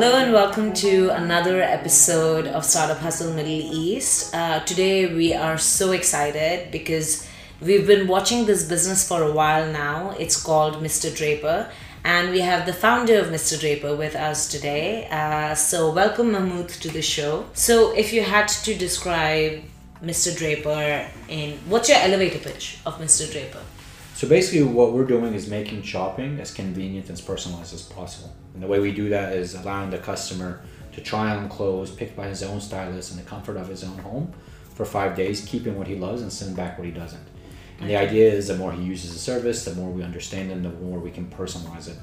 Hello and welcome to another episode of Startup Hustle Middle East. Uh, today we are so excited because we've been watching this business for a while now. It's called Mr. Draper, and we have the founder of Mr. Draper with us today. Uh, so, welcome Mahmood to the show. So, if you had to describe Mr. Draper in what's your elevator pitch of Mr. Draper? So basically, what we're doing is making shopping as convenient and as personalized as possible. And the way we do that is allowing the customer to try on clothes picked by his own stylist in the comfort of his own home for five days, keeping what he loves and sending back what he doesn't. And the idea is the more he uses the service, the more we understand him, the more we can personalize it.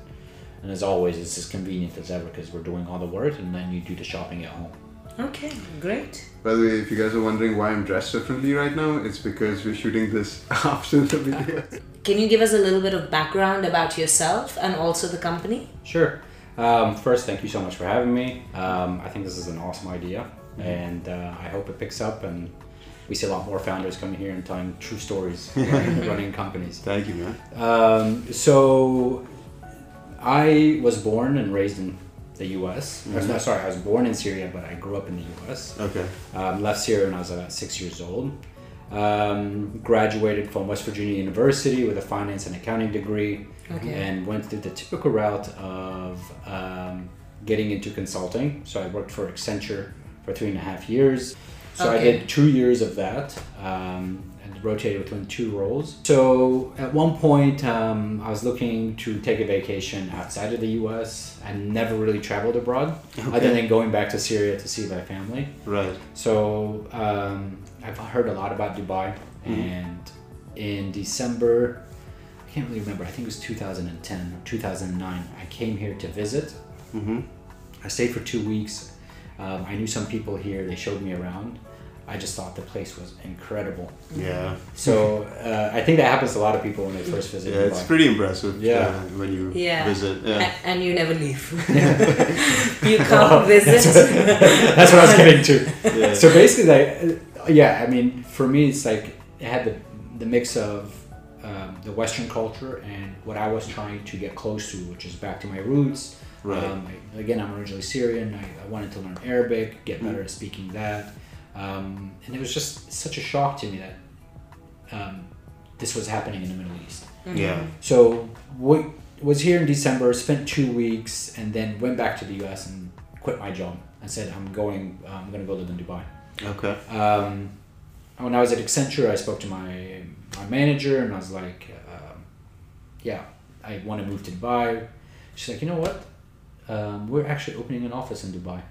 And as always, it's as convenient as ever because we're doing all the work and then you do the shopping at home. Okay, great. By the way, if you guys are wondering why I'm dressed differently right now, it's because we're shooting this after the video. Can you give us a little bit of background about yourself and also the company? Sure. Um, first, thank you so much for having me. Um, I think this is an awesome idea, and uh, I hope it picks up and we see a lot more founders coming here and telling true stories running, running companies. Thank you, man. Um, so, I was born and raised in the U.S. Mhm. No, sorry, I was born in Syria, but I grew up in the U.S. Okay. Um, left Syria when I was about six years old. Um, graduated from West Virginia University with a finance and accounting degree, Okay. and went through the typical route of um, getting into consulting. So I worked for Accenture for three and a half years. So I did two years of that um, and rotated between two roles. So at one point, um, I was looking to take a vacation outside of the U.S. I never really traveled abroad, other than going back to Syria to see my family. Right. So um, I've heard a lot about Dubai, and in December, I can't really remember. I think it was 2010 or 2009. I came here to visit. Mm-hmm. I stayed for two weeks. Um, I knew some people here. They showed me around. I just thought the place was incredible. Yeah. So uh, I think that happens to a lot of people when they first visit Yeah, it's pretty impressive. Yeah. uh, when you Yeah. visit. Yeah. A- and you never leave. you come visit. That's what I was getting to. Yeah. so basically like yeah i mean for me it's like it had the, the mix of um, the western culture and what i was trying to get close to which is back to my roots Right. um, I, again i'm originally syrian I, I wanted to learn arabic get better Mm. at speaking that um, and it was just such a shock to me that um, this was happening in the middle east yeah. so what was here in December, spent two weeks, and then went back to the U.S. and quit my job and said I'm going. I'm going to go live in Dubai. Okay. Um, when I was at Accenture, I spoke to my my manager and I was like, um, "Yeah, I want to move to Dubai." She's like, "You know what? Um, we're actually opening an office in Dubai.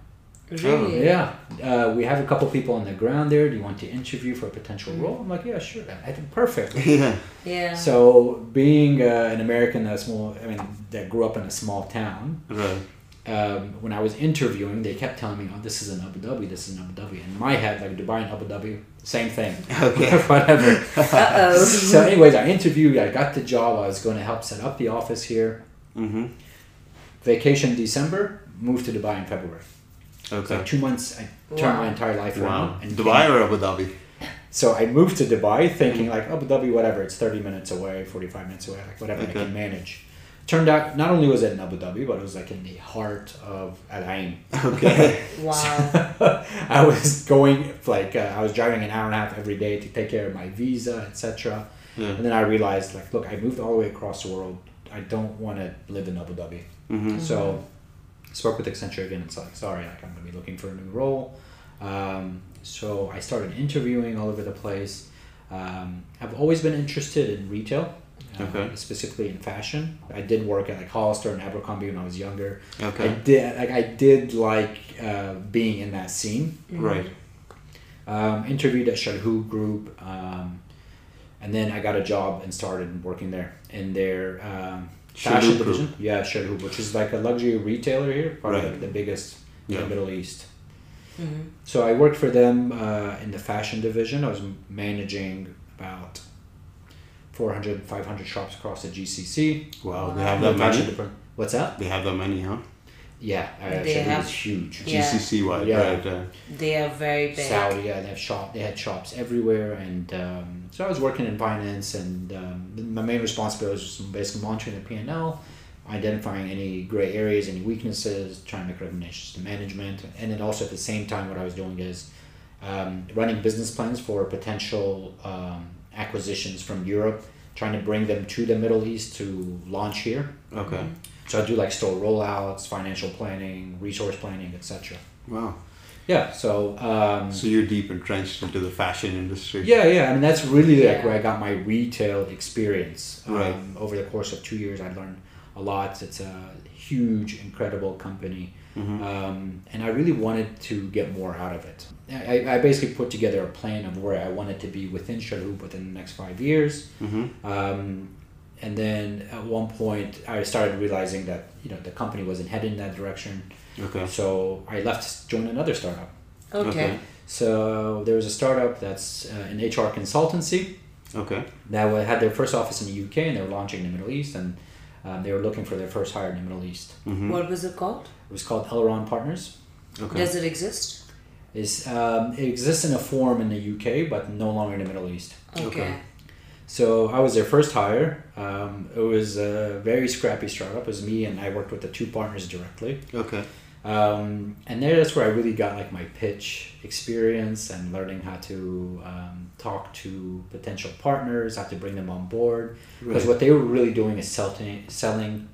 Really? Yeah, uh, we have a couple people on the ground there. Do you want to interview for a potential role?" I'm like, "Yeah, sure. I think perfect." yeah. Yeah. So being uh, an American that's small, I mean, that grew up in a small town, Right. Um, when I was interviewing, they kept telling me, "Oh, this is in Abu Dhabi. This is in Abu Dhabi." In my head, like Dubai and Abu Dhabi, same thing. Okay. Whatever. Uh-oh. so, anyways, I interviewed. I got the job. I was going to help set up the office here. Mm-hmm. Vacation December. Moved to Dubai in February. So Okay. two months. I turned Wow. my entire life Wow. around. And Dubai came- or Abu Dhabi? So I moved to Dubai thinking like Abu Dhabi, whatever, it's 30 minutes away, 45 minutes away, like whatever Okay. I can manage. Turned out not only was it in Abu Dhabi, but it was like in the heart of Al Ain. Okay. wow. I was going like uh, I was driving an hour and a half every day to take care of my visa, etc. yeah. And then I realized like, look, I moved all the way across the world. I don't want to live in Abu Dhabi. Mm-hmm. So spoke with Accenture again. It's like, sorry, like I'm gonna be looking for a new role. Um, so I started interviewing all over the place. Um, I've always been interested in retail, uh, Okay. specifically in fashion. I did work at like Hollister and Abercrombie when I was younger. I Okay. did like I did like uh, being in that scene. Right. Um, interviewed at Chalhoub Group, um, and then I got a job and started working there in their um, fashion Chalhoub Group. division. Yeah, Chalhoub, which is like a luxury retailer here, probably Right. like the biggest in the Middle East. Mhm. So I worked for them uh, in the fashion division. I was managing about 400, 500 shops across the GCC. Wow. They have that fashion many. depart- What's that? They have that many, huh? Yeah, uh, They Chalhoub have- is huge. Yeah. GCC wide, Yeah. right? Uh, They are very big. Saudi, yeah, they have shop. They had shops everywhere, and um, so I was working in finance, and um, my main responsibility was basically monitoring the P and L, identifying any gray areas, any weaknesses, trying to make recommendations to management, and then also at the same time, what I was doing is um, running business plans for potential um, acquisitions from Europe, trying to bring them to the Middle East to launch here. Okay. So I do like store rollouts, financial planning, resource planning, etc. Wow. Yeah. So. Um, So you're deep entrenched into the fashion industry. yeah, yeah. I mean, that's really like where I got my retail experience. Um, Right. Over the course of two years, I learned a lot. It's a huge, incredible company. Mm-hmm. Um, and I really wanted to get more out of it. I, I basically put together a plan of where I wanted to be within Chalhoub within the next five years. Mm-hmm. Um, and then at one point, I started realizing that you know the company wasn't heading in that direction. Okay. So I left to join another startup. Okay. Okay. So there was a startup that's uh, an HR consultancy Okay. that had their first office in the UK and they were launching in the Middle East and um, they were looking for their first hire in the Middle East. Mm-hmm. What was it called? It was called Elron Partners. Okay. Does it exist? Is um, it exists in a form in the UK but no longer in the Middle East. Okay. Okay. So I was their first hire. Um, it was a very scrappy startup. It was me and I worked with the two partners directly. Okay. Um, and there, that's where I really got like my pitch experience and learning how to um, talk to potential partners, how to bring them on board. Because Right. what they were really doing is selling, selling.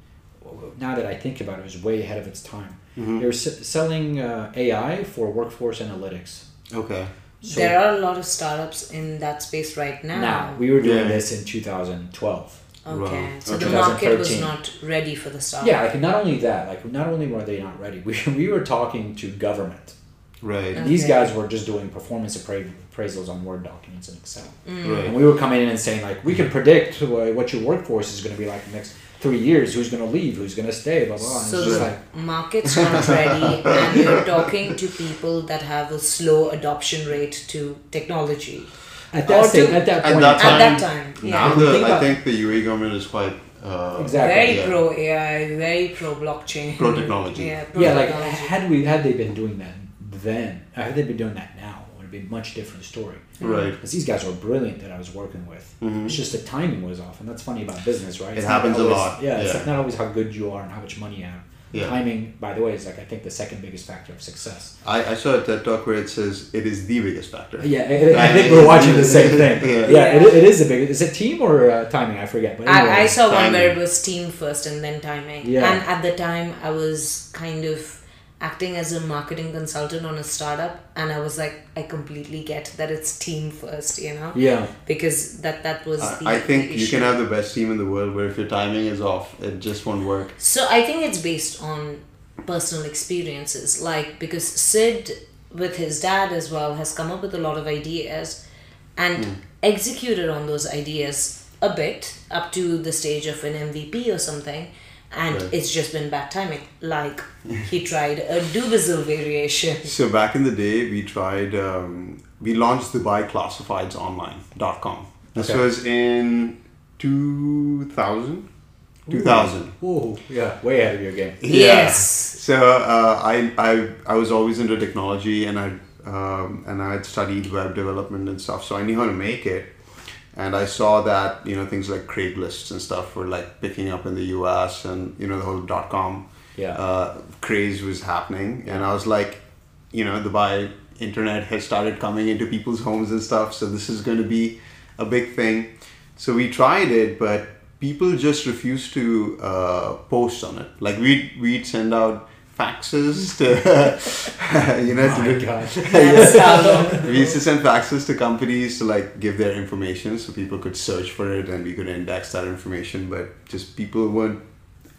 Now that I think about it, it was way ahead of its time. Mhm. They were s- selling uh, AI for workforce analytics. Okay. So there are a lot of startups in that space right now. now we were doing Yeah. this in 2012. Okay. Wow. So Okay. the market was not ready for the startup. Yeah, like not only that, like not only were they not ready, we, we were talking to government. Right. Okay. These guys were just doing performance appra- appraisals on Word documents in Excel. Mm. Right. And we were coming in and saying, like, we can predict what your workforce is going to be like next three years, who's going to leave, who's going to stay, blah, blah. And So the like, market's not ready, and you're talking to people that have a slow adoption rate to technology. at that, Or to- at that At point, that At time, that time, Now yeah. the, Think I think the UAE government is quite uh, Exactly. Very yeah. pro AI, very pro blockchain. Pro technology. Yeah, pro yeah, like, had we had they been doing that then, had they been doing that now, it would have been a much different story. Right. Because these guys were brilliant that I was working with. Mhm. It's just the timing was off, and that's funny about business, right? It It's not happens a lot, Yeah, it's yeah. like not always how good you are and how much money you have. Yeah. Timing, by the way, is like I think the second biggest factor of success. I, I saw a TED talk where it says it is the biggest factor. Yeah, I, I think we're watching the same thing. Yeah. Yeah, It, it is a big. Is it team or uh, timing? I forget. But anyway. I, I saw one where it was team first and then timing. Yeah. And at the time, I was kind of acting as a marketing consultant on a startup, and I was like, I completely get that it's team first, you know, Yeah, because that that was the. I, I think the you can have the best team in the world, but if your timing is off, it just won't work. So I think it's based on personal experiences, like because Sid, with his dad as well, has come up with a lot of ideas, and Hmm. executed on those ideas a bit up to the stage of an MVP or something. And Right. it's just been bad timing. Like he tried a Dubizzle variation. So back in the day, we tried, um, we launched dubaiclassifiedsonline.com. This Okay. was in 2000? 2000. Ooh, yeah, way ahead of your game. Yes. So uh, I, I I was always into technology and I um, and I had studied web development and stuff, so I knew how to make it. And I saw that you know things like Craigslist and stuff were like picking up in the U.S. and you know the whole dot com Yeah. uh, craze was happening, and I was like, you know, the buy internet had started coming into people's homes and stuff, so this is going to be a big thing. So we tried it, but people just refused to uh, post on it. Like we we'd send out faxes to you know Oh my to god. That's we used to send faxes to companies to like give their information so people could search for it and we could index that information but just people weren't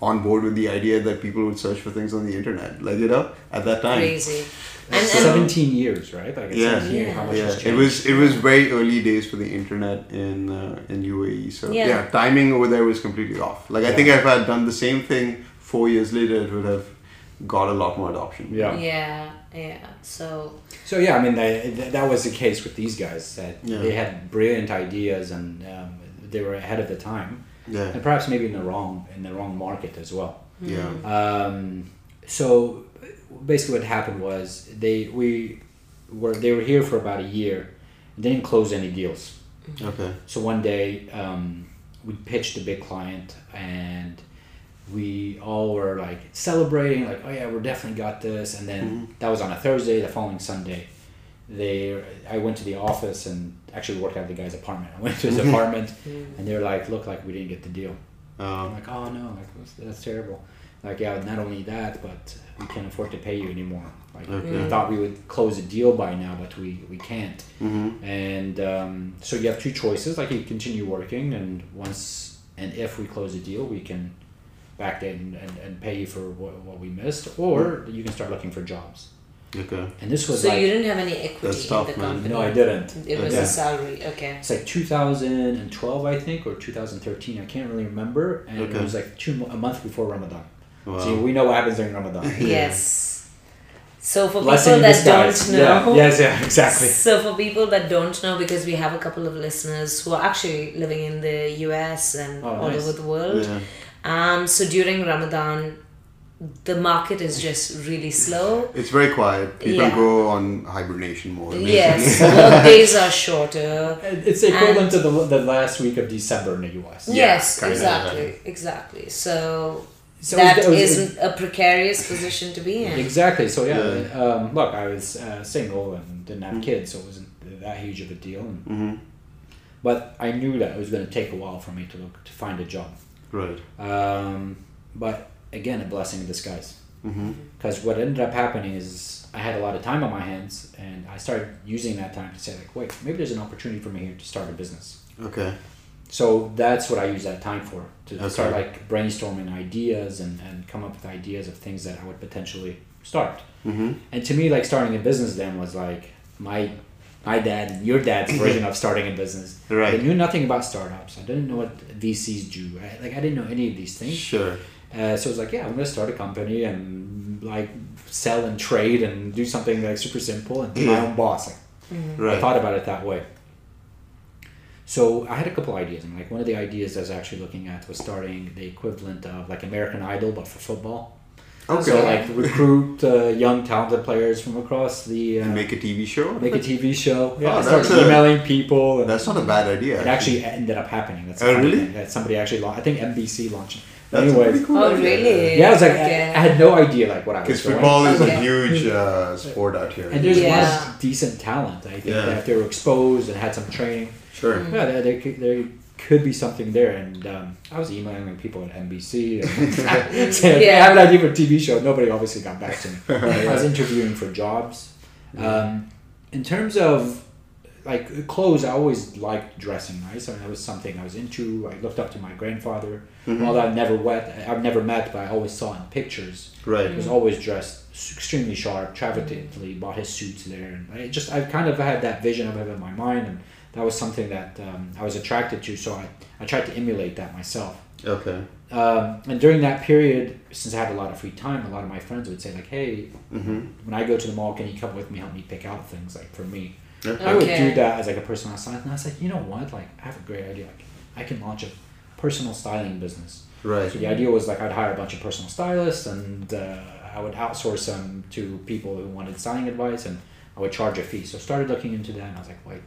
on board with the idea that people would search for things on the internet like you know at that time crazy. And, It's 17 years, right? Like it's Yeah. 17 how much yeah it was it was very early days for the internet in uh, in UAE so Yeah. yeah. timing over there was completely off like I think if I had done the same thing four years later it would have got a lot more adoption Yeah. yeah, yeah. So So yeah, I mean they, th- that was the case with these guys. That Yeah. they had brilliant ideas and um, they were ahead of the time, yeah and perhaps maybe in the wrong in the wrong market as well. yeah Um, so basically, what happened was they we were they were here for about a year, they didn't close any deals. okay So one day um, we pitched a big client, and we all were like celebrating, like, oh yeah, we're definitely got this. And then that was on a Thursday. The following Sunday, they I went to the office and actually worked out the guy's apartment. I went to his apartment, and they were like, look, like we didn't get the deal. I'm Um, like, oh no, like that's, that's terrible. Like, yeah, not only that, but we can't afford to pay you anymore. Like, Okay. we thought we would close a deal by now, but we, we can't. mhm. And um, so you have two choices. Like, you continue working, and once and if we close a deal, we can back in and, and pay you for what, what we missed, or you can start looking for jobs. Okay. And this was So like, you didn't have any equity That's in tough, the man. company. no, I didn't. It was Yeah. a salary. Okay. It's like 2012, I think, or 2013. I can't really remember. And it was like two a month before Ramadan. Wow. See, we know what happens during Ramadan. Yes. So for Blessing people that don't know, Yeah. Yes, yeah, exactly. So for people that don't know, because we have a couple of listeners who are actually living in the U.S. and Oh, all nice. over the world. Yeah. Um, so during Ramadan, the market is just really slow. It's very quiet. People Yeah. go on hibernation mode. Yes, work days are shorter. It's the equivalent to the, the last week of December in the US. yes, kinda, exactly, exactly. So, So that it was- it was- isn't a precarious position to be in. Exactly. So yeah, Yeah. Um, look, I was uh, single and didn't have Mm. kids, so it wasn't that huge of a deal. And, hmm but I knew that it was going to take a while for me to look to find a job. Right. Um, but again, a blessing in disguise. hmm Because what ended up happening is I had a lot of time on my hands, and I started using that time to say like, wait, maybe there's an opportunity for me here to start a business. Okay. So that's what I use that time for to Okay. start like brainstorming ideas and, and come up with ideas of things that I would potentially start. hmm And to me, like starting a business then was like my my dad your dad's version of starting a business. Right. I knew nothing about startups. I didn't know what VCs do. I, like I didn't know any of these things. Sure. Uh, so it was like, yeah, I'm gonna start a company and like sell and trade and do something like super simple and be my own boss. Like, I Right. thought about it that way. So I had a couple ideas, and like one of the ideas I was actually looking at was starting the equivalent of like American Idol, but for football. Okay. So like recruit uh, young talented players from across the uh, And make, make a TV show. Make a TV show. Yeah, Oh, I started that's a- emailing people. And That's not a bad idea. it actually ended up happening. That's Oh, funny really? That somebody actually launched. I think NBC launched. it. That's a Anyways, pretty cool Oh, idea. really? yeah, I was like, I, Okay. I had no idea like what I was Because doing. football is Okay. a huge uh, sport out here. And there's a lot Yeah. of decent talent. I think Yeah. that if they were exposed and had some training, Sure. yeah, there, there, could, there could be something there. And um, I was emailing people at NBC. And saying, "Hey, I have an idea for a TV show. Nobody obviously got back to me. I was interviewing for jobs. Um, in terms of like clothes, I always liked dressing nice. I mean, that was something I was into. I looked up to my grandfather. Mm-hmm. Although I've never met, I've never met, but I always saw in pictures. Right. He was always dressed extremely sharp. To Italy, bought his suits there, and I just I kind of had that vision of him in my mind, and that was something that um, I was attracted to. So I, I tried to emulate that myself. Okay. Um, and during that period, since I had a lot of free time, a lot of my friends would say like, "Hey, Mm-hmm. when I go to the mall, can you come with me, help me pick out things like for me?" Okay. I would do that as like a personal stylist, and I was like, you know what? Like, I have a great idea. Like, I can launch a personal styling business. Right. So the idea was like I'd hire a bunch of personal stylists, and uh, I would outsource them to people who wanted styling advice, and I would charge a fee. So I started looking into that, and I was like, wait,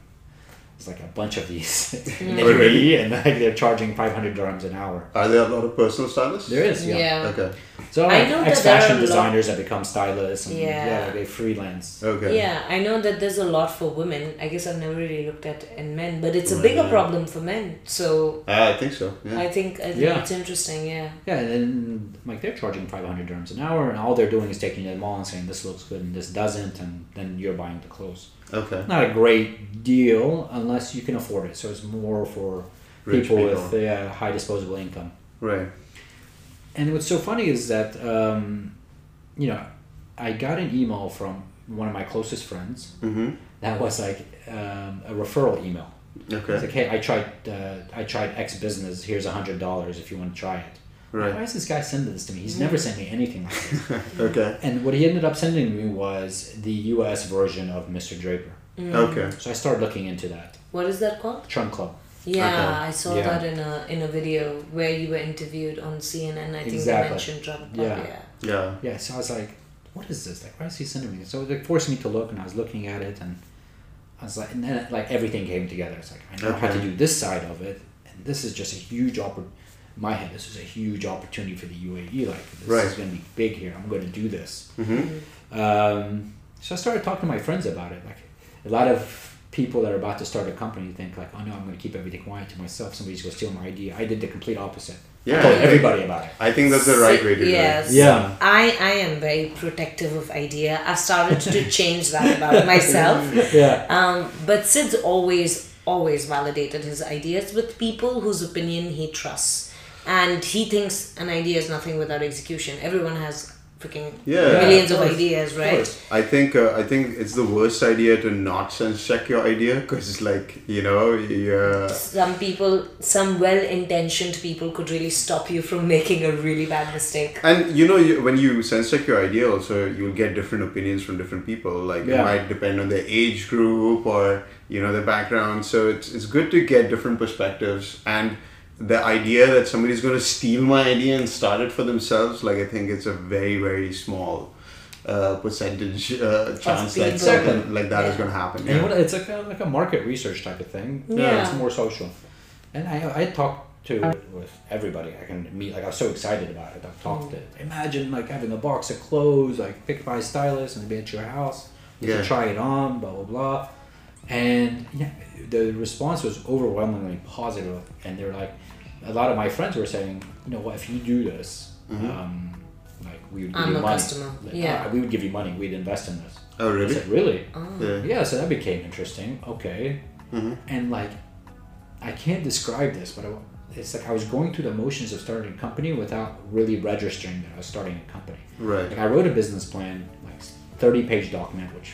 there's like a bunch of these in really? UAE, and like they're charging 500 dirhams an hour. Are there a lot of personal stylists? There is, yeah. Yeah. Okay. So I know that ex there are fashion a lot- designers that become stylists, and Yeah. yeah, like they freelance. Okay. Yeah, I know that there's a lot for women. I guess I've never really looked at in men, but it's a bigger yeah. problem for men. So Uh, I think so. Yeah. I think I think Yeah. it's interesting. Yeah. Yeah, and like they're charging 500 dirhams an hour, and all they're doing is taking the mall and saying this looks good and this doesn't, and then you're buying the clothes. Okay. Not a great deal unless you can afford it. So it's more for people, people. with uh, high disposable income. Right. And what's so funny is that um, you know I got an email from one of my closest friends Mm-hmm. that was like um, a referral email. Okay. It's like, hey, I tried uh, I tried X business. Here's a hundred dollars if you want to try it. Why is this guy sending this to me? He's never sent me anything like this. Okay. And what he ended up sending me was the U.S. version of Mr. Draper. Mm. Okay. So I started looking into that. What is that called? Trunk Club. Yeah, Okay. I saw Yeah. that in a in a video where you were interviewed on CNN. I think Exactly. they mentioned Trunk. Yeah. yeah. Yeah. Yeah, so I was like, what is this? Like, why is he sending me this? So it forced me to look, and I was looking at it, and I was like, and then like everything came together. It's like I know how to do this side of it, and this is just a huge oppor- my head, this is a huge opportunity for the UAE. Like this Right. is going to be big here. I'm going to do this. Mm-hmm. Um, so I started talking to my friends about it. Like a lot of people that are about to start a company think like, oh no, I'm going to keep everything quiet to myself. Somebody's going to steal my idea. I did the complete opposite. Yeah, I told I- everybody about it. I think that's the right way to do it. yes. Yeah. I, I am very protective of idea. I've started to change that about myself. Yeah. Um, but Sid's always, always validated his ideas with people whose opinion he trusts. And he thinks an idea is nothing without execution. Everyone has freaking Yeah. millions of of, course, ideas, right? course. I think uh, I think it's the worst idea to not sense check your idea because it's like you know yeah Some people, some well intentioned people could really stop you from making a really bad mistake. and you know you, when you sense check your idea also you'll get different opinions from different people like it might depend on their age group or you know their background so it's it's good to get different perspectives and the idea that somebody's going to steal my idea and start it for themselves like I think it's a very very small uh, percentage uh, chance that something like that is Yeah. going to happen And you yeah. know what? It's like a, like a market research type of thing. Yeah. It's more social. And I, I talked to with everybody I can meet. Like I was so excited about it. I've talked to imagine like having a box of clothes, like pick my stylist and it'd be at your house. You Yeah. can try it on, blah blah blah. And yeah, the response was overwhelmingly positive. And they're like, a lot of my friends were saying, you know what, if you do this, um, like we would give I'm you a money. customer. Like, Yeah. "Ah, we would give you money. We'd invest in this. oh I really said, really? yeah. Yeah, so that became interesting. Okay. Mm-hmm. And like, I can't describe this, but I, it's like I was going through the motions of starting a company without really registering that I was starting a company. right Like I wrote a business plan, like thirty page document, which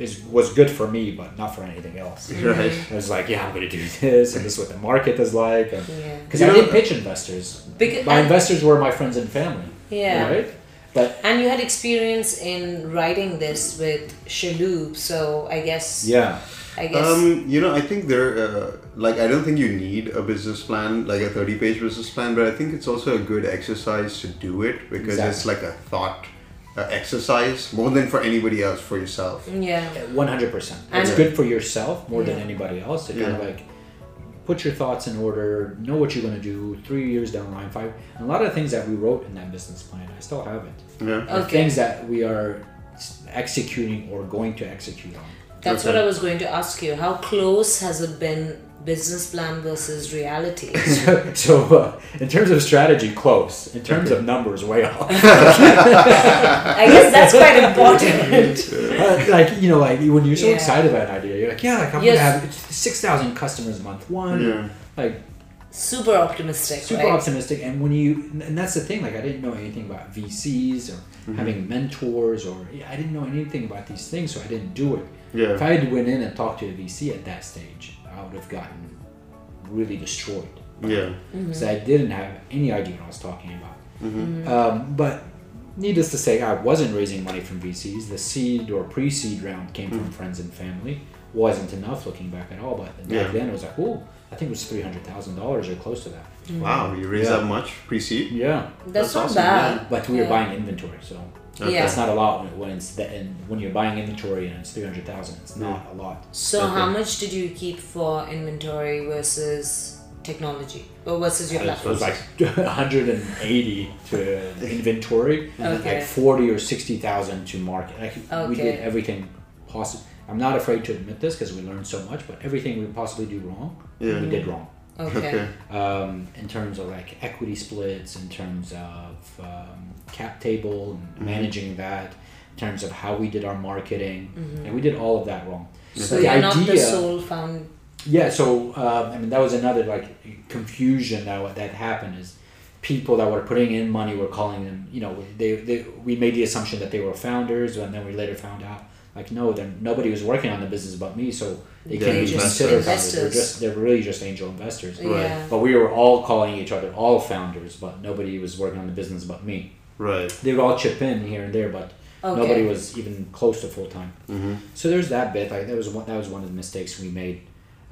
is was good for me, but not for anything else. right I was like, yeah, I'm going to do this, and this is what the market is like, Yeah. because You I know- didn't pitch investors. Becau- my investors were my friends and family. Yeah. Right. But And you had experience in writing this with Chalhoub, so I guess yeah, I guess Um, you know, I think there, uh, like, I don't think you need a business plan, like a 30 page business plan, but I think it's also a good exercise to do it because it's like a thought uh, exercise more than for anybody else, for yourself. yeah. One hundred percent. And- It's good for yourself more than anybody else to kind of like put your thoughts in order, know what you're going to do three years down the line, five. And a lot of the things that we wrote in that business plan, I still have it. Yeah. Okay. Things that we are executing or going to execute on. That's Okay. what I was going to ask you. How close has it been business plan versus reality? so, uh, in terms of strategy, close. In terms of numbers, way off. I guess that's quite important. Uh, like you know, like when you're so Yeah. excited about an idea, you're like, yeah, like I'm Yes. gonna have six thousand customers a month. One, Yeah. like Super optimistic, super right? optimistic and when you and that's the thing like i didn't know anything about vcs or Mm-hmm. having mentors or yeah, i didn't know anything about these things so i didn't do it Yeah. if i had went in and talked to a vc at that stage i would have gotten really destroyed Yeah. because i didn't have any idea what i was talking about Mm-hmm. um, but needless to say i wasn't raising money from vcs the seed or pre-seed round came from friends and family wasn't enough looking back at all but back Yeah. then it was like oh i think it was $300000 or close to that Wow, you raised Yeah. that much pre seed? yeah That's, That's not awesome, bad. but we were buying inventory, so Okay. Yeah. that's not a lot when, when it's that, and when you're buying inventory and it's three hundred thousand. It's not a lot. So Okay. how much did you keep for inventory versus technology or versus your It was like one hundred and eighty to inventory, Okay. like forty or sixty thousand to market. Like we did everything possible. I'm not afraid to admit this because we learned so much, but everything we possibly do wrong, Yeah. we did wrong. Okay. Okay. um, in terms of like equity splits, in terms of um, cap table and managing that, in terms of how we did our marketing, and we did all of that wrong. So the you're not the idea- sole found. Yeah, so um, I mean that was another like confusion that that happened is people that were putting in money were calling them. You know, they, they we made the assumption that they were founders, and then we later found out like no, then nobody was working on the business but me, so they They're can't be just considered founders. They're investors. just they're really just angel investors. Yeah. But we were all calling each other all founders, but nobody was working on the business but me. Right. They would all chip in here and there, but Okay. nobody was even close to full time. Mm-hmm. So there's that bit. Like that was one. That was one of the mistakes we made.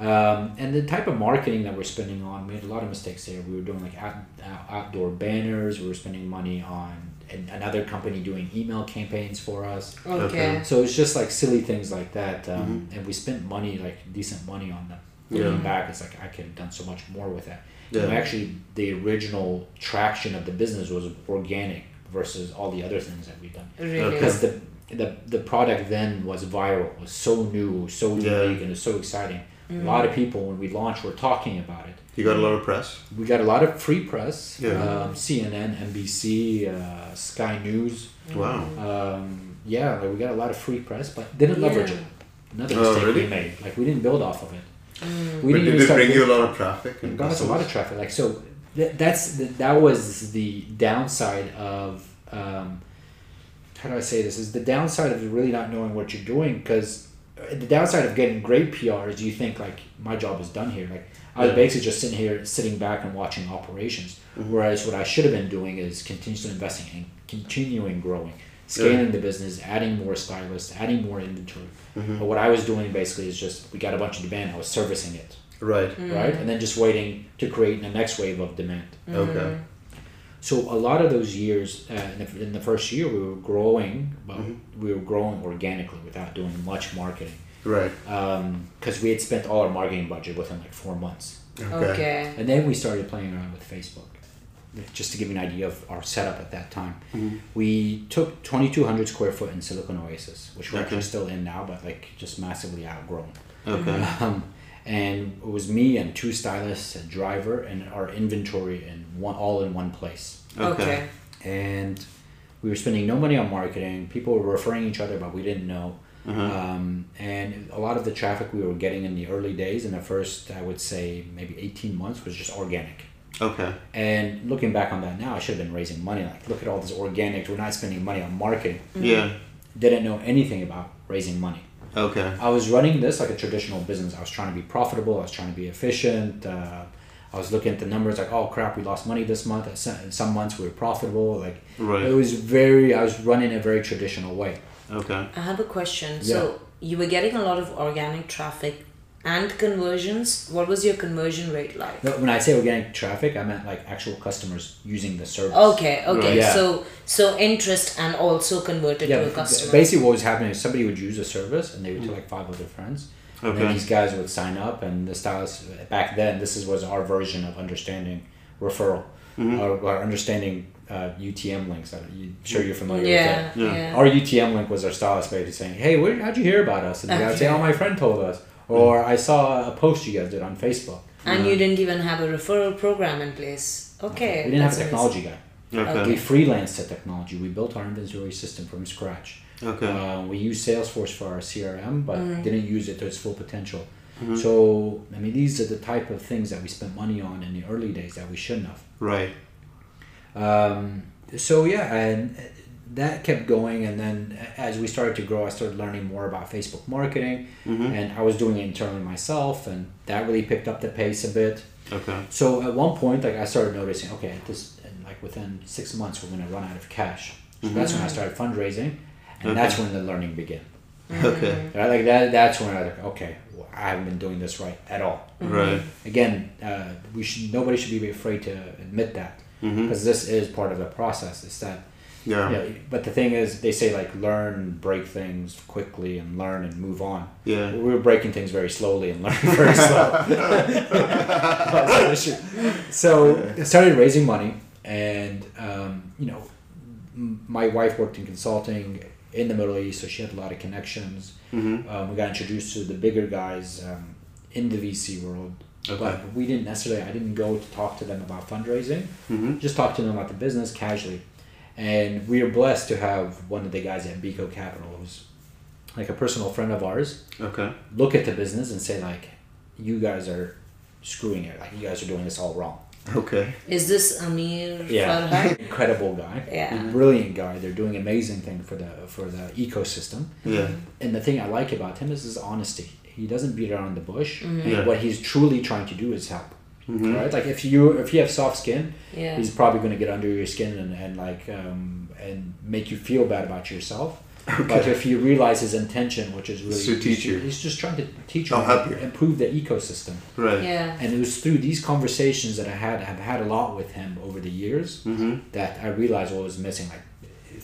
Um, and the type of marketing that we're spending on, we had a lot of mistakes there. We were doing like out, out, outdoor banners. We were spending money on an, another company doing email campaigns for us. Okay. Okay. So it's just like silly things like that. Um, And we spent money, like decent money on them. Looking Yeah. back, it's like I could have done so much more with that. Yeah. You know, actually, the original traction of the business was organic versus all the other things that we've done. Really? Because the, the the product then was viral, was so new, so Yeah. unique, and it was so exciting. A lot of people, when we launched, were talking about it. You got a lot of press. We got a lot of free press. Yeah. Um, CNN, NBC, uh, Sky News. Wow. Um, yeah, like we got a lot of free press, but didn't leverage it. Another Oh, mistake really? we made. Like we didn't build off of it. Mm. We but didn't did even it start bring you a lot of traffic? And got us a lot of traffic. Like so, th- that's that was the downside of um, how do I say this? Is the downside of really not knowing what you're doing because uh, the downside of getting great PR is you think like my job is done here. Like I was basically just sitting here, sitting back and watching operations. Mm-hmm. Whereas what I should have been doing is continuously investing and continuing growing, scaling the business, adding more stylists, adding more inventory. Mm-hmm. But what I was doing basically is just we got a bunch of demand. I was servicing it Right. right? And then just waiting to create the next wave of demand. Okay. So a lot of those years, uh, in, the, in the first year, we were growing, but Mm-hmm. we were growing organically without doing much marketing Right. because we had spent all our marketing budget within like four months. Okay. Okay. And then we started playing around with Facebook. Just to give you an idea of our setup at that time, Mm-hmm. we took 2,200 square foot in Silicon Oasis, which we're Okay. actually still in now, but like just massively outgrown. Okay. Um, and it was me and two stylists, a driver, and our inventory in one all in one place. Okay. And we were spending no money on marketing. People were referring each other, but we didn't know. Uh-huh. Um, and a lot of the traffic we were getting in the early days, in the first, I would say maybe eighteen months, was just organic. Okay. And looking back on that now, I should have been raising money. Like, look at all this organic. We're not spending money on marketing. Yeah. Didn't know anything about raising money. Okay. I was running this like a traditional business. I was trying to be profitable. I was trying to be efficient. Uh, I was looking at the numbers like, oh crap, we lost money this month. At some, some months we were profitable. Like Right. it was very. I was running a very traditional way. Okay. I have a question. Yeah. So you were getting a lot of organic traffic and conversions. What was your conversion rate like? When I say organic traffic, I meant like actual customers using the service. Okay, okay. Right. Yeah. So so interest and also converted Yeah, to a b- customer. basically what was happening is somebody would use a service and they would tell like five other friends. And then Okay. these guys would sign up and the stylist back then this is was our version of understanding referral or, or understanding uh, UTM links. I'm sure you're familiar with that. Yeah. yeah. Our UTM link was our stylist basically saying, "Hey, where, how'd you hear about us?" And the guy would say, Okay. "Oh, my friend told us," or "I saw a post you guys did on Facebook." And you didn't even have a referral program in place. Okay. we didn't have a technology guy. Okay. We freelanced the technology. We built our inventory system from scratch. Okay. Uh, we use Salesforce for our CRM, but didn't use it to its full potential. Mm-hmm. So, I mean, these are the type of things that we spent money on in the early days that we shouldn't have. Right. Um, so yeah, and that kept going, and then as we started to grow, I started learning more about Facebook marketing, Mm-hmm. and I was doing it internally myself, and that really picked up the pace a bit. Okay. So at one point, like I started noticing, okay, this and like within six months, we're gonna run out of cash. So that's when I started fundraising, and that's when the learning began. Okay. Right? Like that. That's when I was like, okay, well, I haven't been doing this right at all. Right. Again, uh, we should. Nobody should be afraid to admit that Mm-hmm. because this is part of the process. It's that. Yeah. You know, but the thing is, they say like learn, break things quickly, and learn and move on. Yeah. We were breaking things very slowly and learning very slow. so I started raising money, and um, you know, my wife worked in consulting in the Middle East, so she had a lot of connections. Mm-hmm. Um, we got introduced to the bigger guys um, in the VC world, Okay. but we didn't necessarily. I didn't go to talk to them about fundraising. Mm-hmm. Just talk to them about the business casually, and we are blessed to have one of the guys at BECO Capital, who's like a personal friend of ours Okay. look at the business and say like you guys are screwing it like you guys are doing this all wrong Okay. Is this Amir yeah Farha? incredible guy Yeah. brilliant guy they're doing amazing thing for the for the ecosystem Yeah. and the thing i like about him is his honesty he doesn't beat around the bush Mm-hmm. Yeah. what he's truly trying to do is help Mhm. right like if you if you have soft skin Yeah. he's probably going to get under your skin and, and like um, and make you feel bad about yourself Okay. but if you realize his intention which is really To teach you. he's just trying to teach you I'll help you. improve the ecosystem Right. Yeah. and it was through these conversations that I had I have had a lot with him over the years Mm-hmm. that I realized what was missing. Like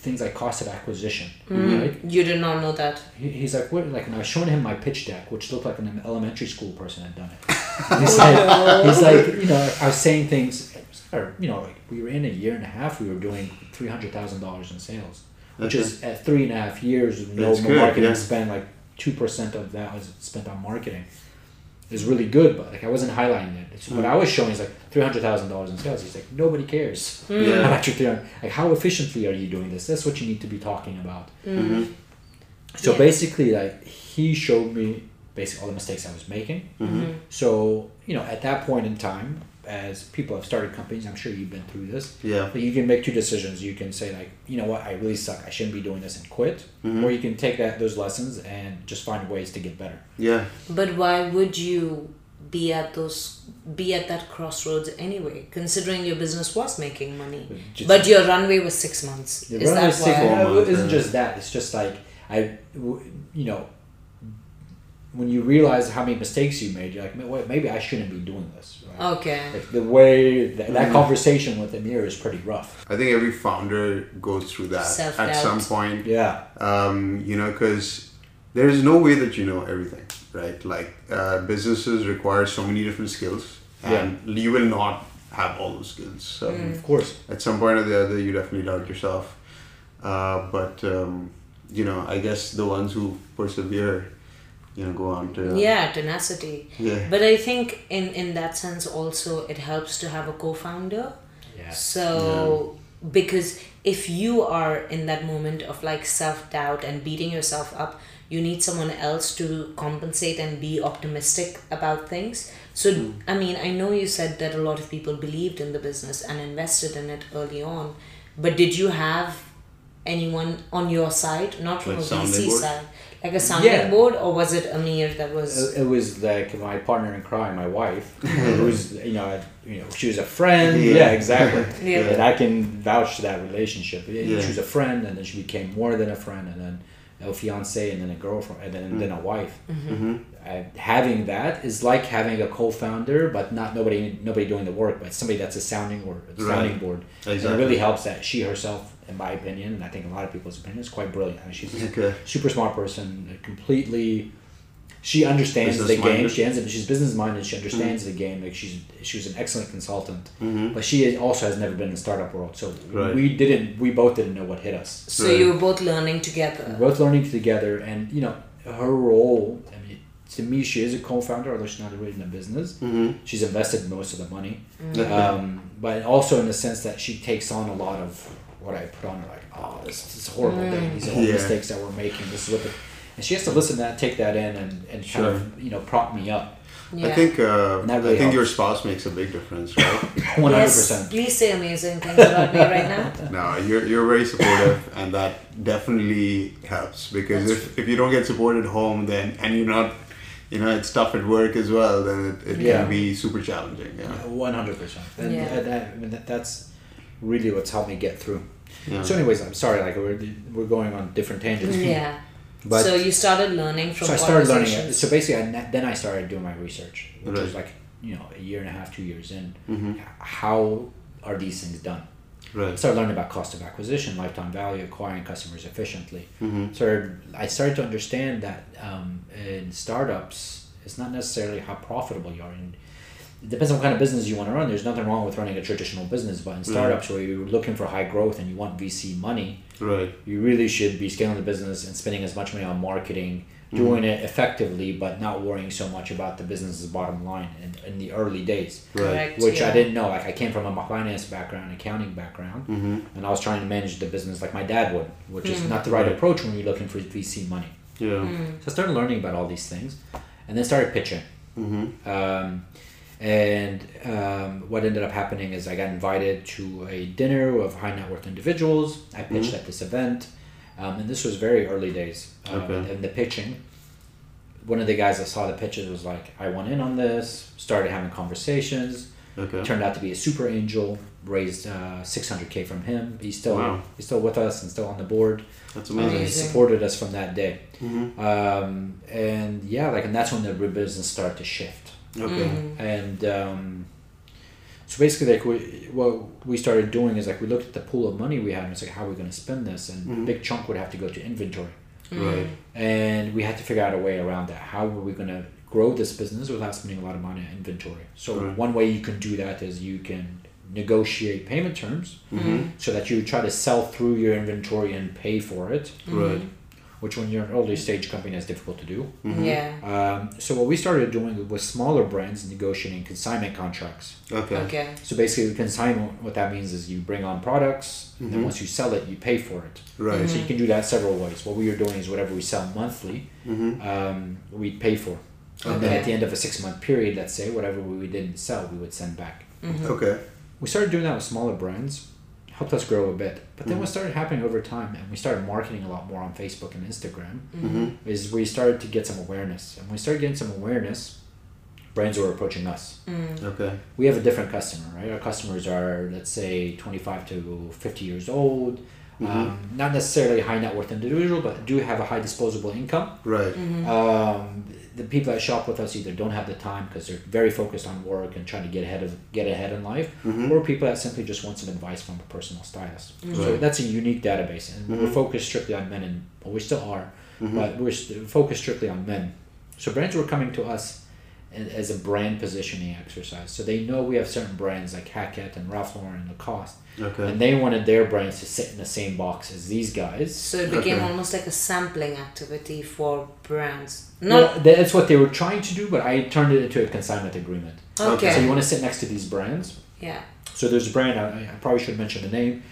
things like cost of acquisition, Mm. right? You did not know that. He, he's like, what? Like, and I was showing him my pitch deck, which looked like an elementary school person had done it. He's like, he's like, you know, I was saying things, or you know, like we were in a year and a half, we were doing three hundred thousand dollars in sales, which is at three and a half years, no That's good, marketing yeah. spend, like two percent of that was spent on marketing. Is really good, but like I wasn't highlighting it. It's, What hmm. I was showing is like three hundred thousand dollars in sales. He's like, nobody cares hmm. Yeah. about your 300 Like, how efficiently are you doing this? That's what you need to be talking about. Hmm. Mm-hmm. So Yeah. basically, like he showed me basically all the mistakes I was making. Mm-hmm. So you know, at that point in time, as people have started companies, I'm sure you've been through this. Yeah. But you can make two decisions. You can say like, you know what, I really suck. I shouldn't be doing this and quit. Mm-hmm. Or you can take that those lessons and just find ways to get better. Yeah. But why would you be at those be at that crossroads anyway, considering your business was making money? Just- But your runway was six months. The Is runway that six why? Months, months, it isn't just that. It's just like I, you know, when you realize how many mistakes you made, you're like, wait, maybe I shouldn't be doing this. Right? Okay. Like the way that, that Mhm. conversation with Amir is pretty rough. I think every founder goes through that Self-doubt. at some point. Yeah, um, you know, because there's no way that you know everything, right? Like uh, businesses require so many different skills, and you will not have all those skills. So of course. at some point or the other, you definitely doubt yourself. Uh, but um, you know, I guess the ones who persevere, you know, go on to uh, Yeah, tenacity. yeah, But I think in in that sense also it helps to have a co-founder. Yeah. So because if you are in that moment of like self-doubt and beating yourself up, you need someone else to compensate and be optimistic about things. So hmm. I mean, I know you said that a lot of people believed in the business and invested in it early on, but did you have anyone on your side, not from Like a VC board? side, like a sounding Yeah. board, or was it Amir that was? It, it was like my partner in crime, my wife, who's you know, you know, she was a friend. Yeah. Yeah, exactly. Yeah. And I can vouch to that relationship. Yeah, Yeah. She was a friend, and then she became more than a friend, and then a fiance, and then a girlfriend, and then, and then a wife. hmm uh, having that is like having a co-founder, but not nobody nobody doing the work, but somebody that's a sounding board, a sounding Right. board. And it really helps that she herself, in my opinion, and I think a lot of people's opinion, is quite brilliant. I mean, she's a Okay. super smart person, completely. She understands the game. Business-minded. She ends up. She's business minded. She understands the game. Like she's she was an excellent consultant, hmm but she also has never been in the startup world. So Right. we didn't. We both didn't know what hit us. so Right. you were both learning together. We're both learning together, and you know her role. I mean, to me, she is a co-founder, although she's not really in the business. hmm She's invested most of the money, Okay. um, but also in the sense that she takes on a lot of what I put on her. Like, oh, this, this is a horrible thing. These are all Yeah. mistakes that we're making. This is what, the, and she has to listen to that, take that in, and, and kind Sure. of you know prop me up. Yeah. I think uh, really I think your spouse makes a big difference, right? One hundred Yes, percent. please say amazing things about me right now. no, you're you're very supportive, and that definitely helps because That's if, if you don't get support at home, then and you're not, you know, it's tough at work as well, then it, it Yeah. can be super challenging. Yeah. One hundred percent. And Yeah. that, I mean, that, that's really what's helped me get through. Yeah. So, anyways, I'm sorry. Like we're we're going on different tangents. Yeah. But so you started learning from so I started learning it. So basically, I, then I started doing my research, which was like you know a year and a half, two years in. Mhm. How are these things done? I Right. started learning about cost of acquisition, lifetime value, acquiring customers efficiently. hmm So I started to understand that um, in startups, it's not necessarily how profitable you are. And it depends on what kind of business you want to run. There's nothing wrong with running a traditional business, but in startups where you're looking for high growth and you want VC money, Right. you really should be scaling the business and spending as much money on marketing, doing it effectively, but not worrying so much about the business's bottom line in, in the early days. Right. Correct. Which yeah. I didn't know. Like I came from a finance background, accounting background, hmm and I was trying to manage the business like my dad would, which is not the right Right. approach when you're looking for VC money. Yeah. Mm. So I started learning about all these things, and then started pitching. hmm Um, and um, what ended up happening is I got invited to a dinner of high net worth individuals. I pitched Mhm. at this event, um, and this was very early days. Um, Okay. And the pitching, one of the guys that saw the pitches was like, "I want in on this." Started having conversations. Okay. Turned out to be a super angel. Raised uh, 600k from him. He's still Wow. he's still with us and still on the board. That's Uh, amazing. he supported us from that day. hmm Um, and yeah, like, and that's when the business started to shift. Okay. Mm. And um, So basically, like we, what we started doing is like we looked at the pool of money we had and it's like how are we going to spend this, and a big chunk would have to go to inventory, Right. and we had to figure out a way around that. How were we going to grow this business without spending a lot of money on inventory? So Right. one way you can do that is you can negotiate payment terms Mm-hmm. so that you try to sell through your inventory and pay for it, Right. Which when you're an early mm-hmm. stage company is difficult to do. Mm-hmm. Yeah. Um, so what we started doing with smaller brands negotiating consignment contracts. Okay. Okay. So basically, the consignment, what that means is you bring on products, and then mm-hmm. once you sell it, you pay for it. Right. So you can do that several ways. What we are doing is whatever we sell monthly, um, we pay for. And then at the end of a six month period, let's say, whatever we didn't sell, we would send back. Okay. We started doing that with smaller brands, helped us grow a bit. But then what mm-hmm. started happening over time, and we started marketing a lot more on Facebook and Instagram, mm-hmm. is we started to get some awareness. And when we started getting some awareness, brands were approaching us. Mm. Okay. We have a different customer, right? Our customers are, let's say, 25 to 50 years old. Mm-hmm. Um, not necessarily high net worth individual, but do have a high disposable income. Right. Um, the people that shop with us either don't have the time because they're very focused on work and trying to get ahead of get ahead in life, mm-hmm. or people that simply just want some advice from a personal stylist. So mm-hmm. Right. that's a unique database, and we're mm-hmm. focused strictly on men, and well, we still are, but we're st- focused strictly on men. So brands were coming to us as a brand positioning exercise. So they know we have certain brands like Hackett and Ralph Lauren and Lacoste, Okay. and they wanted their brands to sit in the same box as these guys. So it became Okay. almost like a sampling activity for brands. No, Not that's what they were trying to do, but I turned it into a consignment agreement. okay. So you want to sit next to these brands. yeah. So there's a brand, I, I probably should mention the name.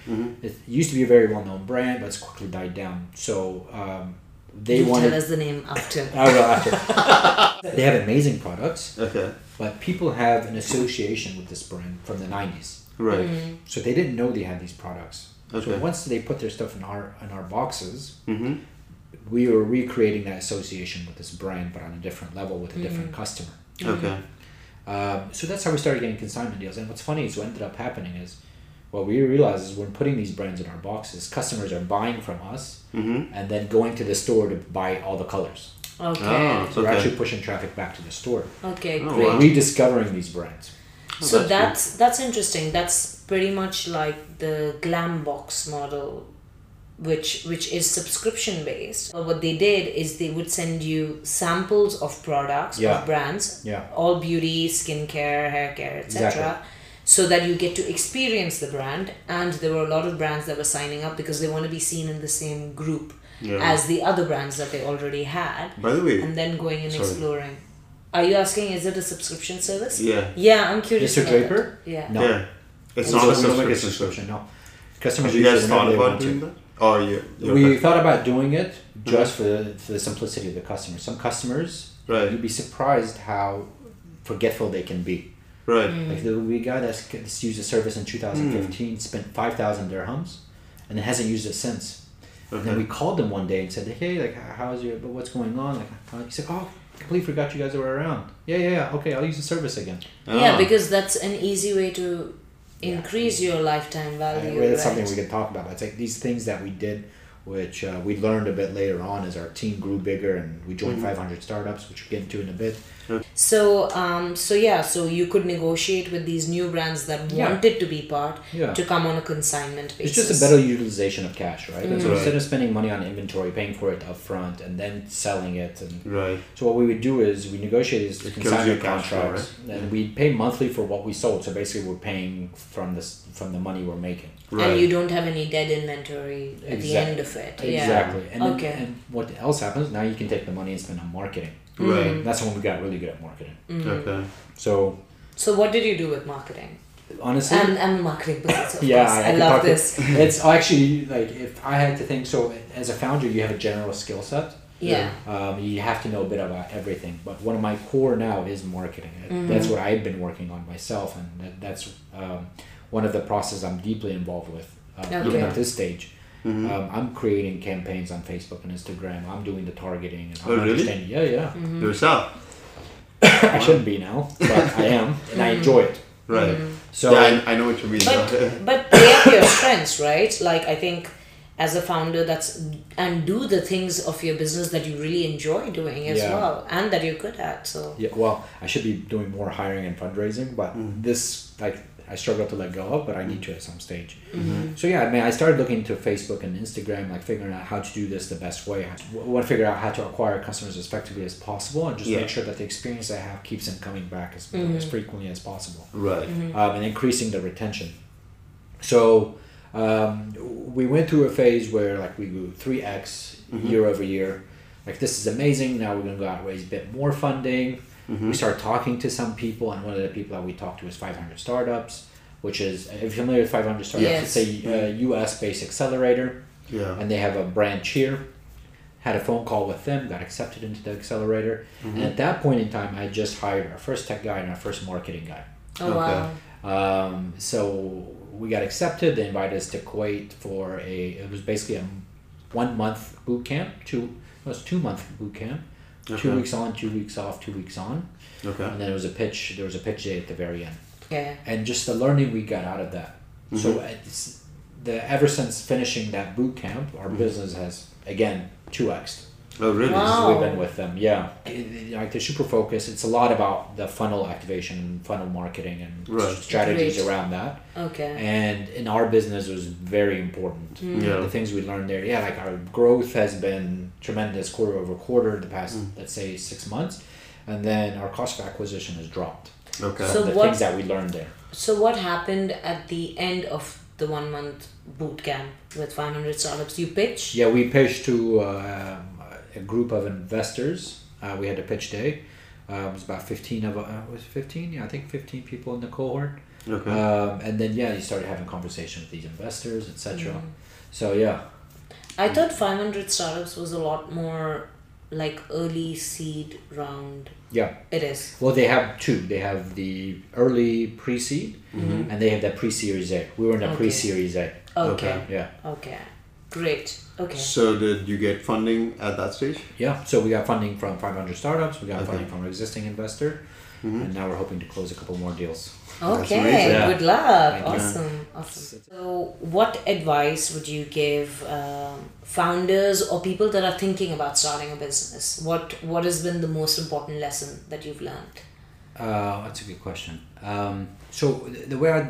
It used to be a very well known brand, but it's quickly died down. So um, they You wanted. tell us the name after. I will after. they have amazing products, Okay. but people have an association with this brand from the 90s. Right. So they didn't know they had these products. Okay. So once they put their stuff in our in our boxes, Mm-hmm. we were recreating that association with this brand, but on a different level with a different customer. Okay. Um, so that's how we started getting consignment deals. And what's funny is what ended up happening is what we realize is when putting these brands in our boxes, customers are buying from us Mm-hmm. and then going to the store to buy all the colors. Okay. Oh. So we're Okay. actually pushing traffic back to the store. Okay, Oh, great. wow. Rediscovering these brands. Oh, so that's that's that's interesting. That's pretty much like the glam box model, which which is subscription based. But what they did is they would send you samples of products Yeah. of brands, Yeah. all beauty, skincare, hair care, etc. Exactly. So that you get to experience the brand, and there were a lot of brands that were signing up because they want to be seen in the same group Yeah. as the other brands that they already had, By the way. and then going and Sorry. exploring. Are you asking? Is it a subscription service? Yeah. Yeah, I'm curious. Mr. about that. Draper? Yeah. No. Yeah. It's We not a we don't a subscription. subscription. No. Customers Have you guys thought about want to. doing that? Oh, yeah. yeah. We thought about doing it mm-hmm. just for, the, for the simplicity of the customer. Some customers, Right. you'd be surprised how forgetful they can be. Right. Like the we guy that's, that's used the service in 2015 spent 5,000 dirhams and it hasn't used it since. And then we called them one day and said, "Hey, like, how's your? But what's going on?" Like, he said, "Oh, completely forgot you guys were around." Yeah, yeah, yeah. Okay, I'll use the service again. Yeah, Ah. because that's an easy way to increase your lifetime value. that's right? something we can talk about. It's like these things that we did, which uh, we learned a bit later on as our team grew bigger and we joined 500 startups, which we'll get into in a bit. So, um, so yeah, so you could negotiate with these new brands that Yeah. wanted to be part Yeah. to come on a consignment It's just a better utilization of cash, right? And so Right. instead of spending money on inventory, paying for it up front, and then selling it, and Right. so what we would do is we negotiate these It consignment your cash flow, contracts, and we pay monthly for what we sold. So basically, we're paying from this from the money we're making. Right. And you don't have any dead inventory at the end of it. Yeah. Exactly. And then- and what else happens? Now you can take the money and spend on marketing. Right. That's when we got really good at marketing. Mm-hmm. Okay. So So, what did you do with marketing? honestly, And and marketing business, of yeah, course. I, could love talk to- this. it's actually like if I had to think. So as a founder, you have a general skill set. Yeah. Um, you have to know a bit about everything. But one of my core now is marketing. Mm-hmm. That's what I've been working on myself, and that, that's um, one of the processes I'm deeply involved with. Uh, Even at this stage, um, I'm creating campaigns on Facebook and Instagram. I'm doing the targeting and I'm Oh, really? understanding. Yeah, yeah. Mm-hmm. Yourself. I shouldn't be now, but I am, and I enjoy it. Right. Mm-hmm. So yeah, I, I know what you mean. but but play up your strengths right like i think as a founder that's and do the things of your business that you really enjoy doing as Yeah. well and that you're good at so Yeah, well, I should be doing more hiring and fundraising, but Mm. this like I struggle to let go of, but I need mm-hmm. to at some stage. Mm-hmm. So yeah, I mean, I started looking into Facebook and Instagram, like figuring out how to do this the best way. I want to figure out how to acquire customers as effectively as possible, and just Yeah. make sure that the experience I have keeps them coming back as, mm-hmm. as frequently as possible Right. um, and increasing the retention. So um, we went through a phase where like we grew three x year over year. Like this is amazing. Now we're gonna go out and raise a bit more funding. We started talking to some people, and one of the people that we talked to was 500 Startups, which is if you're familiar with 500 Startups, Yes. it's a uh, U.S. based accelerator, Yeah. and they have a branch here. Had a phone call with them, got accepted into the accelerator, and at that point in time, I just hired our first tech guy and our first marketing guy. Oh wow. Um, so we got accepted. They invited us to Kuwait for a. It was basically a one month boot camp. Two. It was two month boot camp. Two weeks on, two weeks off, two weeks on, Okay. and then there was a pitch. There was a pitch day at the very end, Okay. and just the learning we got out of that. Mm-hmm. So uh, it's, the ever since finishing that boot camp, our mm-hmm. business has again two x Oh, really? Wow. we've been with them. Yeah, It- it- like they're super focused. It's a lot about the funnel activation, funnel marketing, and Right. strategies Great. around that. Okay. And in our business, it was very important. Yeah. The things we learned there, yeah, like our growth has been tremendous quarter over quarter the past, let's say, six months, and then our cost of acquisition has dropped. Okay. So the what- things that we learned there. So what happened at the end of the one month boot camp with 500 startups? You pitch. Yeah, we pitched to uh, a group of investors. Uh, we had a pitch day. Uh, it was about fifteen of uh, was fifteen? Yeah, I think fifteen people in the cohort. okay. Um, and then yeah, you started having conversation with these investors, etc. So yeah, I thought 500 startups was a lot more like early seed round. yeah. It is. Well, they have two. They have the early pre-seed, and they have the pre-series A. We were in the Okay. pre-series A. Okay. Yeah, Okay. Great. Okay. so did you get funding at that stage? yeah. So we got funding from 500 startups. We got Okay. funding from an existing investor, and now we're hoping to close a couple more deals. Okay. Yeah. Good luck. Thank you. awesome. Awesome. So, what advice would you give um, founders or people that are thinking about starting a business? What What has been the most important lesson that you've learned? Uh, that's a good question. Um, so the- the way I,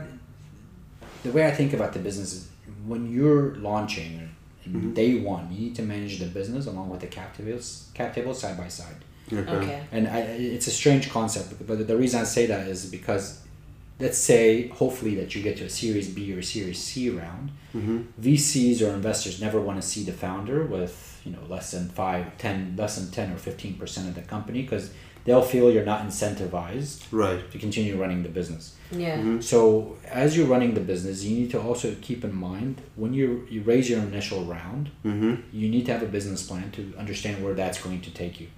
the way I think about the business is when you're launching in day one, you need to manage the business along with the cap tables, cap tables side by side. Okay. And I, it's a strange concept, but the reason I say that is because, let's say, hopefully that you get to a Series B or a Series C round. Mm-hmm. VCs or investors never want to see the founder with you know less than five, ten, less than ten or fifteen percent of the company because they'll feel you're not incentivized Right. to continue running the business. Yeah. Mm-hmm. So as you're running the business, you need to also keep in mind when you you raise your initial round, Mm-hmm. you need to have a business plan to understand where that's going to take you.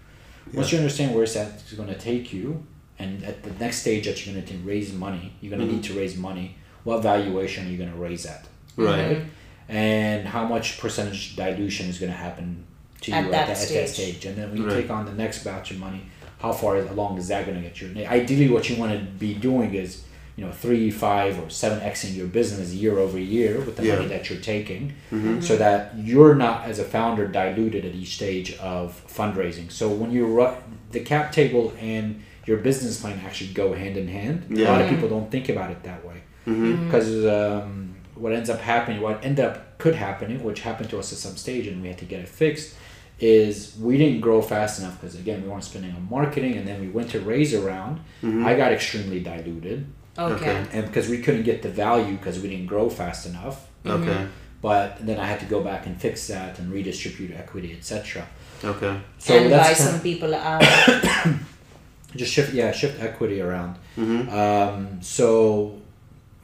Once you understand where that's going to take you, and at the next stage that you're going to raise money, you're going to need mm-hmm. to raise money. What valuation are you going to raise at? Right. Mm-hmm. And how much percentage dilution is going to happen to you At at, that that, at that stage. stage? And then when you Right. take on the next batch of money, how far along is that going to get you? And ideally, what you want to be doing is, you know, three, five, or seven xing your business year over year with the Yeah. money that you're taking, mm-hmm. so that you're not as a founder diluted at each stage of fundraising. So when you run the cap table and your business plan actually go hand in hand. A lot of people don't think about it that way mm-hmm. mm. because um, what ends up happening, what ended up could happening, which happened to us at some stage, and we had to get it fixed, is we didn't grow fast enough because again we weren't spending on marketing, and then we went to raise around. I got extremely diluted, Okay. Okay. and because we couldn't get the value because we didn't grow fast enough. Okay. But then I had to go back and fix that and redistribute equity, etc. Okay. So and buy some kind people out. just shift yeah shift equity around. Mm-hmm. Um, so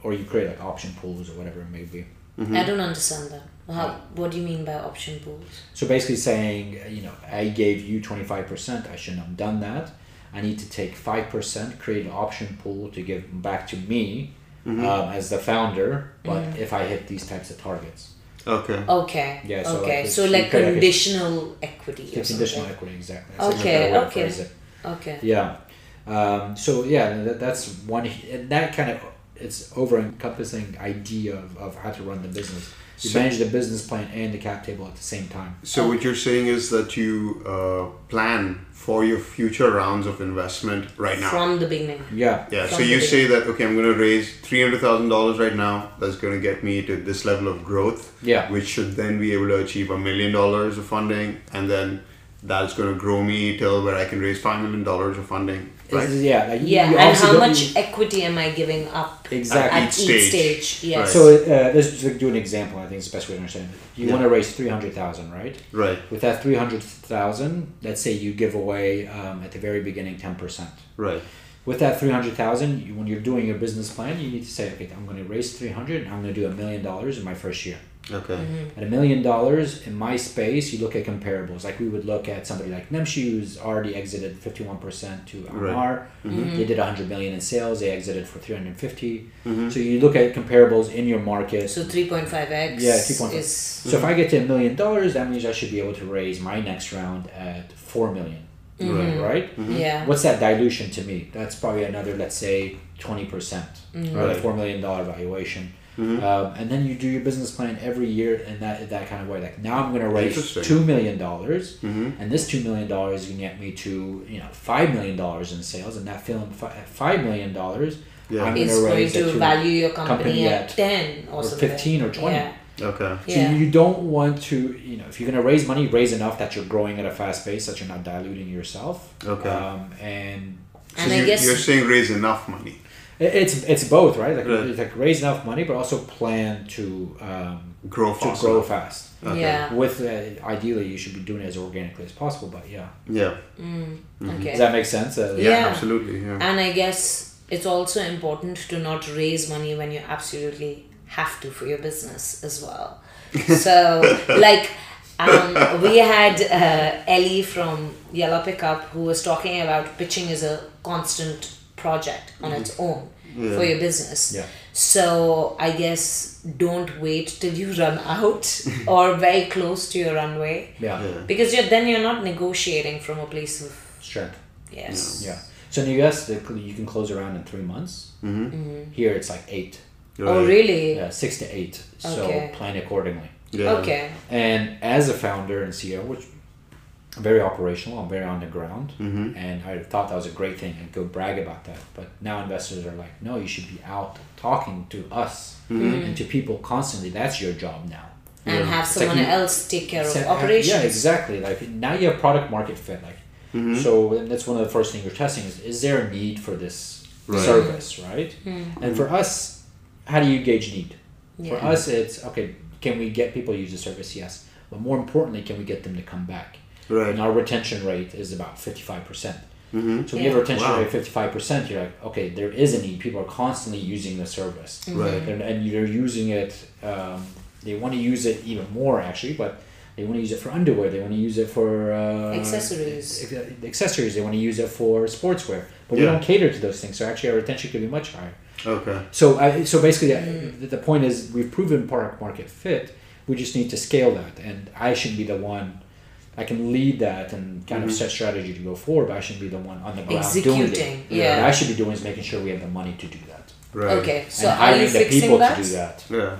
or you create like option pools or whatever it may be. I don't understand that. How, what do you mean by option pools? So basically saying, uh, you know, I gave you 25%, I shouldn't have done that. I need to take 5%, create an option pool to give back to me Mm-hmm. um, as the founder, but if I hit these types of targets. Okay. Okay. Yeah, so okay. like so like you like a- conditional equity. Or conditional something. equity, exactly. That's Okay, a better way to okay. Okay. Yeah. Um, so yeah, that, that's one, and that kind of it's over encompassing idea of, of how to run the business. You So- manage the business plan and the cap table at the same time. So what you're saying is that you uh, plan for your future rounds of investment right now. From the beginning. Yeah. yeah. from So the you say that okay, I'm going to raise three hundred thousand dollars right now. That's going to get me to this level of growth. Yeah. Which should then be able to achieve a million dollars of funding, and then that's going to grow me till where I can raise five million dollars of funding. Right. It's- yeah. Like Yeah, you and how don't- much equity am I giving up Exactly. at each each stage. stage? Yes. Right. So uh, let's just do an example. I think it's the best way to understand it. You Yeah. want to raise three hundred thousand, right? Right. With that three hundred thousand, let's say you give away um, at the very beginning ten percent. Right. With that three hundred thousand, you, when you're doing your business plan, you need to say, okay, I'm going to raise three hundred, and I'm going to do a million dollars in my first year. Okay. Mm-hmm. At a million dollars in my space, you look at comparables. Like we would look at somebody like Namshi, who's already exited fifty one percent to Right. Emaar. Mm-hmm. They did hundred million in sales. They exited for three hundred fifty. Mm-hmm. So you look at comparables in your market. So 3.5x Yeah, 3.5. is So if I get to a million dollars, that means I should be able to raise my next round at four million, mm-hmm. Mm-hmm. Right. right? yeah. What's that dilution to me? That's probably another, let's say, twenty percent, right? Right. A four million dollar valuation, um, and then you do your business plan every year in that that kind of way. Like now, I'm going to raise two million dollars, Mhm. and this two million dollars can get me to you know five million dollars in sales, and that film fi- five million dollars, Yeah. I'm is going to raise to to value your company, company at, at- 10 or, or something. 15 or 20. Yeah. Okay. So Yeah. you don't want to, you know, if you're going to raise money, raise enough that you're growing at a fast pace, that you're not diluting yourself. Okay. Um, and So And I guess- you're saying raise enough money. It- it's it's both, right? Like, Right. like raise enough money, but also plan to um, Grow to fast. grow fast. Okay. Yeah. With uh, ideally, you should be doing it as organically as possible. But yeah, Yeah. Okay. does that make sense? Uh, Yeah. Yeah. Absolutely. Yeah. And I guess it's also important to not raise money when you absolutely have to for your business as well. So, like, um, we had uh, Ellie from Yellow Pickup who was talking about pitching as a constant project on its own for your business. Yeah. So, I guess don't wait till you run out or very close to your runway yeah, Yeah. because you're, then you're not negotiating from a place of strength. yes. Yeah. So in the US, the, you can close around in three months. Mm-hmm. Here, it's like eight. Oh, really? Yeah, six to eight. Okay. So plan accordingly. Yeah. Okay. And as a founder and CEO, which I'm very operational, I'm very on the ground, Mm-hmm. and I thought that was a great thing and go brag about that. But now investors are like, no, you should be out talking to us Mm-hmm. and to people constantly. That's your job now. and Yeah. have It's like someone you- else take care of So, operations. Yeah, exactly. Like now you have product market fit. Like Mm-hmm. so, and that's one of the first things you're testing is is there a need for this Right. service, right? And for us, how do you gauge need? For us, it's okay. Can we get people to use the service? Yes, but more importantly, can we get them to come back? Right. And our retention rate is about fifty five percent. Mm-hmm. So when you have a retention Wow. rate of fifty five percent, you're like, okay, there is a need. People are constantly using the service, Right. and, and you're using it. Um, they want to use it even more actually, but they want to use it for underwear. They want to use it for uh, Accessories. accessories. They want to use it for sportswear, but we don't cater to those things. So actually, our retention could be much higher. Okay. So, I, so basically, uh, Mm. the, the point is we've proven product market fit. We just need to scale that, and I shouldn't be the one. I can lead that and kind Mm-hmm. of set strategy to go forward, but I shouldn't be the one on the ground doing it. Executing, What. I should be doing is making sure we have the money to do that, Right. Okay, so and are you hiring the fixing people that? to do that. Yeah.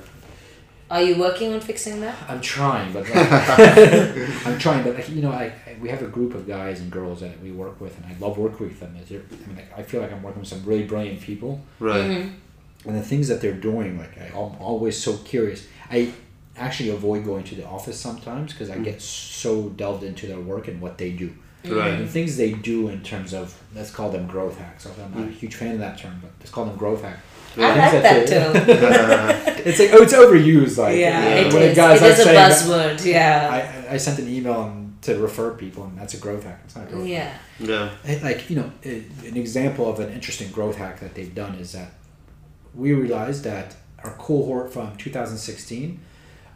Are you working on fixing that? I'm trying, but like, I'm trying, but like, you know, I, I we have a group of guys and girls that we work with, and I love working with them. They're- I mean, like, I feel like I'm working with some really brilliant people, Right. Mm-hmm. and the things that they're doing like I, i'm always so curious i actually avoid going to the office sometimes because i mm. get so delved into their work and what they do Right. and the things they do in terms of let's call them growth hacks i'm not a mm. huge fan of that term but let's call them growth hack I like that they- term. it's like oh it's overused like yeah, it when a guy's It like a saying that- buzzword. Yeah. I, I sent an email to refer people and that's a growth hack it's not a growth hack yeah. Yeah. It- like you know it, an example of an interesting growth hack that they've done is that we realized that our cohort from 2016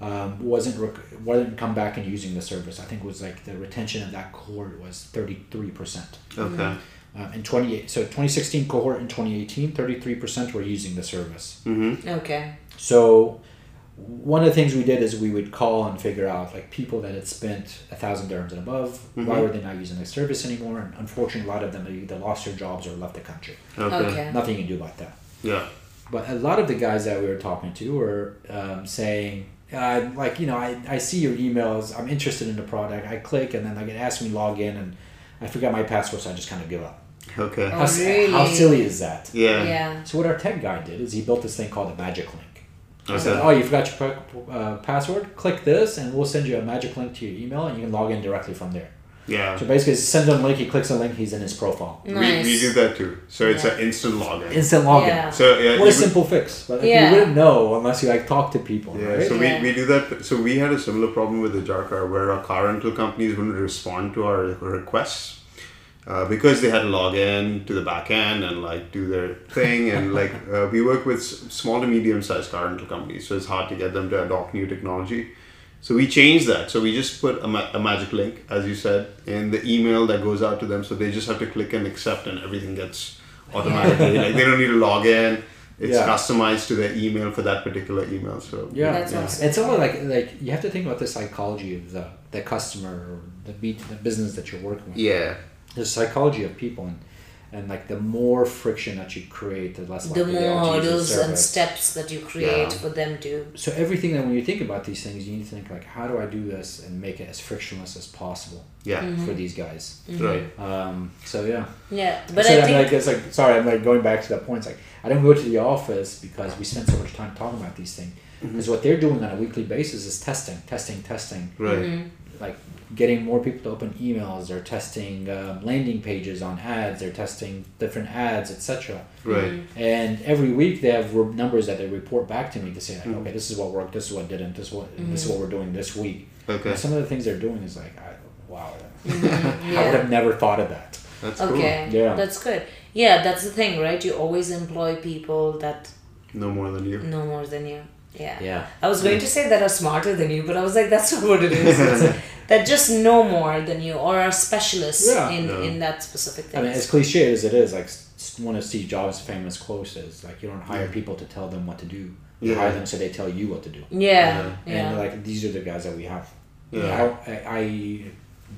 um, wasn't rec- wasn't come back and using the service. I think it was like the retention of that cohort was 33 percent. Okay. Uh, in 28, so 2016 cohort in 2018, 33 percent were using the service. Mm-hmm. Okay. So one of the things we did is we would call and figure out like people that had spent a thousand dirhams and above, why were they not using the service anymore? And unfortunately, a lot of them either lost their jobs or left the country. Okay. Okay. Nothing you can do about that. Yeah. But a lot of the guys that we were talking to were um, saying, uh, like, you know, I, I see your emails, I'm interested in the product, I click, and then like it asks me log in, and I forgot my password, so I just kind of give up. Okay. Oh, How, really? how silly is that? Yeah. Yeah. So what our tech guy did is he built this thing called a magic link. He said, oh, you forgot your uh, password? Click this, and we'll send you a magic link to your email, and you can log in directly from there. Yeah. So basically, it sends him a link. He clicks a link. He's in his profile. We, Nice. we do that too. So it's Yeah. an instant login. Instant login. Yeah. So yeah, What a you would- simple fix. But like, Yeah. you wouldn't know unless you like talk to people, Yeah, right? so Yeah. we, we do that. So we had a similar problem with the jar car where our car rental companies wouldn't respond to our requests uh, because they had to log in to the back end and like do their thing. And like uh, we work with s- small to medium sized car rental companies, so it's hard to get them to adopt new technology. So we changed that. So we just put a, ma- a magic link, as you said, in the email that goes out to them. So they just have to click and accept, and everything gets automatically. like they don't need to log in. It's Yeah. customized to their email for that particular email. So Yeah, That's yeah. awesome. It's all like like you have to think about the psychology of the the customer or the beat the business that you're working with. yeah. The psychology of people and and like the more friction that you create, the less The likely they are more to use the hurdles and steps that you create Yeah. for them to. So everything that when you think about these things, you need to think like, how do I do this and make it as frictionless as possible Yeah. Mm-hmm. for these guys? Right. Um, so yeah. Yeah, but so I I'm think like, it's like, sorry, I'm like going back to that point. It's like I don't go to the office because we spend so much time talking about these things. Mm-hmm. Because what they're doing on a weekly basis is testing, testing, testing. Right. Mm-hmm. Like getting more people to open emails. They're testing um, landing pages on ads. They're testing different ads, etc. Right. And every week they have re- numbers that they report back to me to say like, Mm-hmm. okay, this is what worked, this is what didn't, this is what this is what we're doing this week. Okay. And some of the things they're doing is like, I, wow, I yeah. would have never thought of that. That's okay, Yeah. that's good. Yeah, that's the thing, right? You always employ people that. No more than you. no more than you. Yeah. Yeah. I was going to say that are smarter than you, but I was like, that's not what it is. That just know more than you or are specialists Yeah. in, Yeah. in that specific thing. I mean, as cliche as it is, like s- one of Steve Jobs' famous quotes is like, you don't hire people to tell them what to do. You Yeah. hire them so they tell you what to do. yeah, yeah. And like these are the guys that we have. Yeah. I, I, I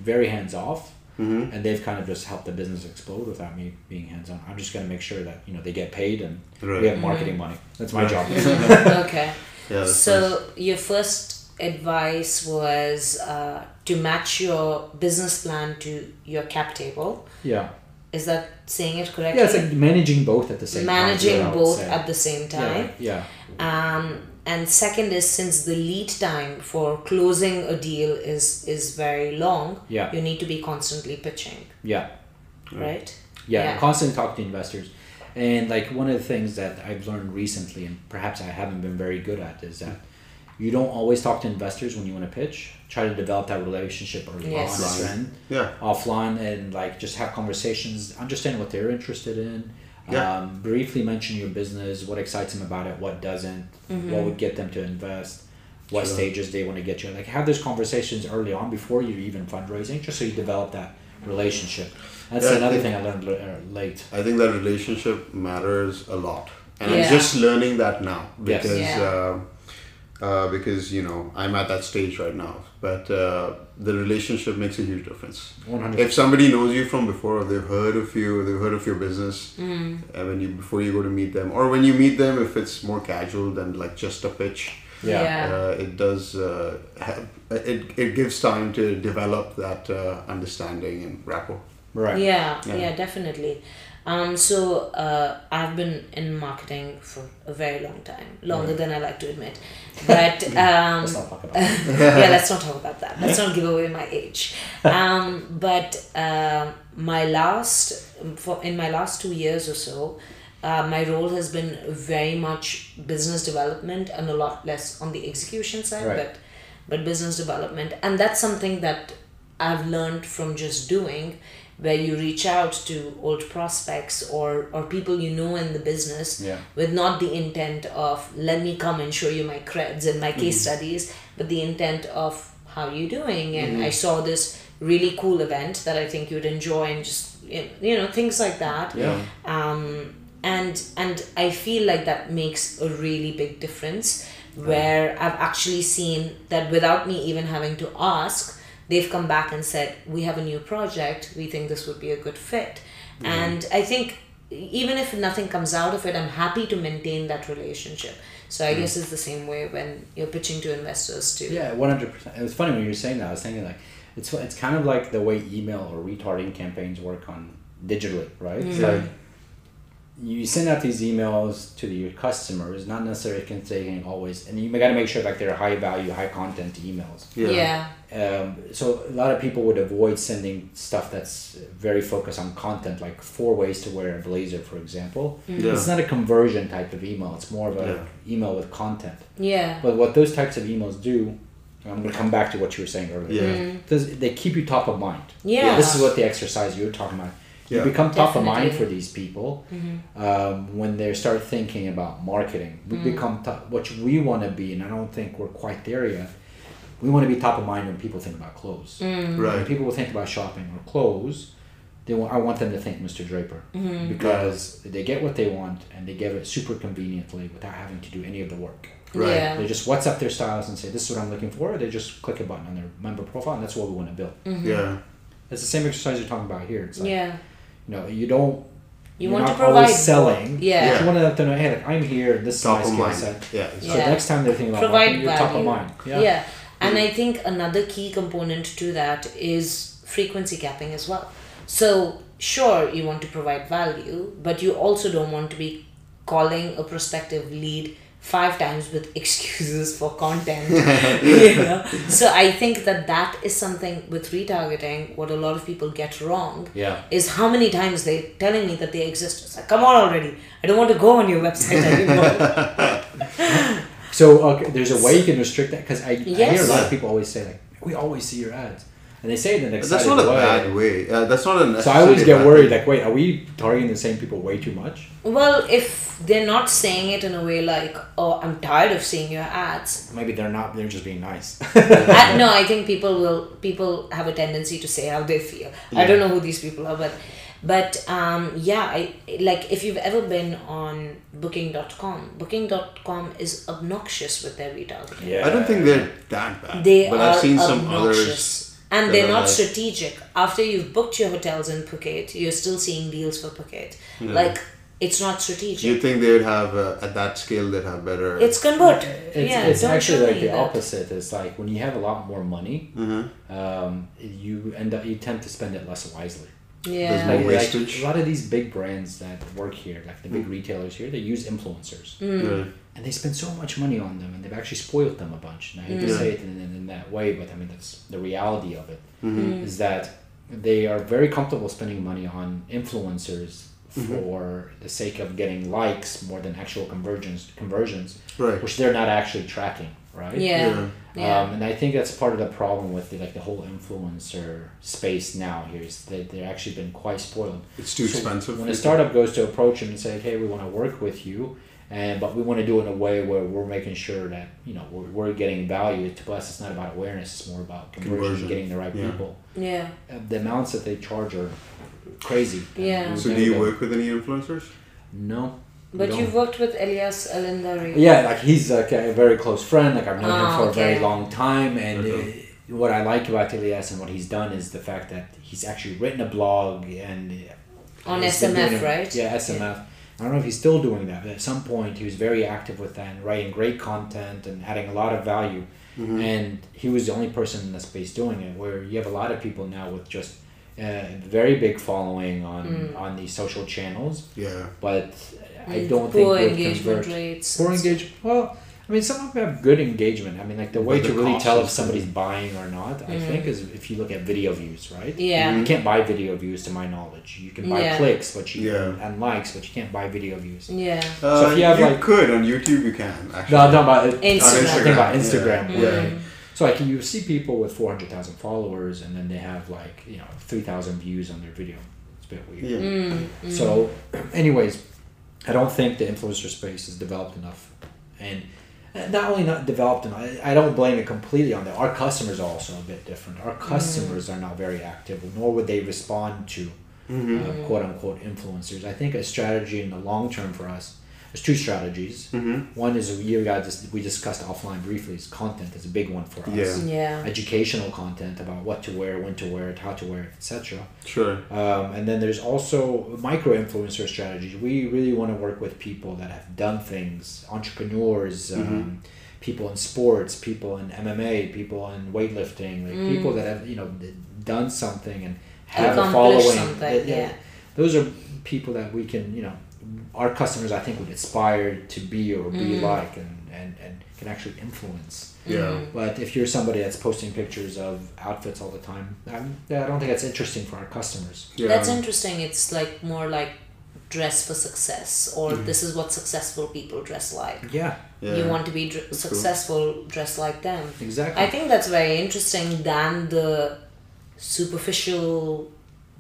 very hands off, Mm-hmm. and they've kind of just helped the business explode without me being hands on. I'm just gonna make sure that you know they get paid and Right. we have marketing money. That's my Right. job. okay. Yeah. So nice. your first advice was uh, to match your business plan to your cap table. yeah. Is that saying it correctly? Yeah, it's like managing both at the same managing time. Would both at the same time. Yeah. yeah. Um, and second is since the lead time for closing a deal is is very long, Yeah. you need to be constantly pitching, Yeah. right? Yeah, Yeah. constantly talk to investors. And like one of the things that I've learned recently, and perhaps I haven't been very good at, is that you don't always talk to investors when you want to pitch. Try to develop that relationship early Yes. on, as friend, Yeah. offline, and like just have conversations, understand what they're interested in. Yeah. Um, briefly mention your business, what excites them about it, what doesn't, what would get them to invest, what Sure. stages they want to get you. Like have those conversations early on before you're even fundraising, just so you develop that relationship. That's Yeah, I another think- thing I learned uh, late. I think that relationship matters a lot, and Yeah. I'm just learning that now Yes. because Yeah. uh, uh, because you know I'm at that stage right now. But uh, the relationship makes a huge difference. One hundred. If somebody knows you from before, or they've heard of you, they've heard of your business, Mm. and when you before you go to meet them, or when you meet them, if it's more casual than like just a pitch, Yeah. Yeah. uh, it does uh, help. It, it gives time to develop that uh, understanding and rapport. Right. Yeah, Yeah. yeah, definitely. Um, so uh, I've been in marketing for a very long time, longer than I like to admit. But um, Let's not talk about yeah, let's not talk about that. Let's not give away my age. Um, but um my last, for in my last two years or so, uh, my role has been very much business development and a lot less on the execution side, Right. but but business development, and that's something that I've learned from just doing, where you reach out to old prospects or or people you know in the business Yeah. with not the intent of let me come and show you my creds and my case studies, but the intent of how are you doing. And I saw this really cool event that I think you'd enjoy and just you know things like that. Yeah. Um, and and I feel like that makes a really big difference where I've actually seen that without me even having to ask, they've come back and said, We have a new project, we think this would be a good fit. Mm-hmm. And I think even if nothing comes out of it, I'm happy to maintain that relationship. So. I mm-hmm. guess it's the same way when you're pitching to investors too. Yeah, one hundred percent. It was funny when you were saying that. I was thinking like, it's it's kind of like the way email or retargeting campaigns work on digitally, right? Mm-hmm. Like you send out these emails to the, your customers, not necessarily containing always, and you got to make sure like they're high value, high content emails. Yeah. Um, so a lot of people would avoid sending stuff that's very focused on content, like four ways to wear a blazer, for example. Yeah. It's not a conversion type of email; it's more of a Yeah. email with content. Yeah. But what those types of emails do, I'm going to come back to what you were saying earlier. Yeah. Does they keep you top of mind? Yeah. This is what the exercise you were talking about. You Yeah. become top of mind for these people mm-hmm. um, when they start thinking about marketing. We mm. become top, what we want to be, and I don't think we're quite there yet. We want to be top of mind when people think about clothes. Mm. When Right. people will think about shopping or clothes, they want, I want them to think Mr. Draper mm-hmm. because they get what they want and they get it super conveniently without having to do any of the work. Right. Yeah. They just WhatsApp their styles and say, "This is what I'm looking for." They just click a button on their member profile, and that's what we want to build. Mm-hmm. Yeah. It's the same exercise you're talking about here. It's like, Yeah. You know, you don't. You you're want to not always provide selling. more. Yeah. but You want to let them know, hey, like, I'm here. This is Top my of skill set. Yeah. So Yeah. next time they're thinking about Provide marketing, you're top of mind. Yeah. Yeah. And I think another key component to that is frequency capping as well. So, sure, you want to provide value, but you also don't want to be calling a prospective lead five times with excuses for content. you know? So, I think that that is something with retargeting, what a lot of people get wrong. Yeah. Is how many times they telling me that they exist. It's like, come on already. I don't want to go on your website anymore. So okay, there's a way you can restrict that because I, I hear a lot of people always say like, we always see your ads, and they say it in an But that's not a way. bad way. Uh, that's not a So I always get worried, way. like, wait, are we targeting the same people way too much? Well, if they're not saying it in a way like, "Oh, I'm tired of seeing your ads," Maybe they're not. They're just being nice. I, no, I think people will. People have a tendency to say how they feel. I don't know who these people are, but, but um, yeah, I like if you've ever been on Booking.com. Booking.com is obnoxious with their retargeting. yeah. I don't think they're that bad. They but are I've seen some obnoxious. others. And they're not strategic. After you've booked your hotels in Phuket, you're still seeing deals for Phuket. Like it's not strategic. You think they would have uh, at that scale? They'd have better. it's convert. It's, yeah, it's don't actually like the that. opposite. It's like when you have a lot more money, Mm-hmm. um, you end up you tend to spend it less wisely. Yeah. There's more Like, like a lot of these big brands that work here, like the big retailers here, they use influencers, Right. And they spend so much money on them, and they've actually spoiled them a bunch. And I hate to say it in, in, in that way, but I mean that's the reality of it. Mm-hmm. Is that they are very comfortable spending money on influencers Mm-hmm. for the sake of getting likes more than actual conversions conversions, Right. which they're not actually tracking, right? Yeah. Yeah. Yeah. Um, and I think that's part of the problem with the, like the whole influencer space now here is that they're actually been quite spoiled. It's too So expensive. When a startup goes to approach them and say, "Hey, we want to work with you," and but we want to do it in a way where we're making sure that you know we're, we're getting value. To us, it's not about awareness; it's more about conversion, Conversion. getting the right Yeah. people. yeah. Uh, the amounts that they charge are crazy. Yeah. So do you been- work with any influencers? No. But you've worked with Elias Alindari. Yeah, like he's like a very close friend. Like I've known him Ah, for a very long time, and Okay. uh, what I like about Elias and what he's done is the fact that he's actually written a blog and uh, On SMF, doing it- right? Yeah, SMF. I don't know if he's still doing that, but at some point he was very active with that and writing great content and adding a lot of value. Mm-hmm. And he was the only person in the space doing it. Where you have a lot of people now with just a very big following on Mm. on these social channels, Yeah. but I don't think poor would engagement convert. rates. Poor engagement. Well, I mean, some of them have good engagement. I mean, like the way to really tell if somebody's buying or not, I think, is if you look at video views, right? Yeah. You can't buy video views, to my knowledge. You can buy Yeah. clicks, but you Yeah. and likes, but you can't buy video views. Yeah. Uh, So if you have, like- could on YouTube, you can actually. No, I'm talking about Instagram. I'm talking about Instagram. Yeah. where- Yeah. So like you see people with four hundred thousand followers, and then they have like you know three thousand views on their video. It's a bit weird. Yeah. Mm, So, anyways, I don't think the influencer space is developed enough, and uh, not only not developed enough. I- I don't blame it completely on that. Our customers are also a bit different. Our customers are not very active, nor would they respond to Mm-hmm. uh, quote unquote influencers. I think a strategy in the long term for us, there's two strategies. Mm-hmm. One is you got we discussed offline briefly. Is content is a big one for us. Yeah. Yeah. Educational content about what to wear, when to wear it, how to wear it, etc. Sure. Um, and then there's also micro influencer strategies. We really want to work with people that have done things, entrepreneurs, um, people in sports, people in MMA, people in weightlifting, like people that have you know done something and have a following. something, That- yeah. those are people that we can you know our customers I think would aspire to be or be like and, and, and can actually influence. Yeah. But if you're somebody that's posting pictures of outfits all the time, I'm, I don't think that's interesting for our customers. Yeah. That's interesting. It's like more like dress for success, or Mm-hmm. this is what successful people dress like. Yeah, Yeah. You want to be dr- That's successful, dress like them. exactly. I think that's very interesting than the superficial.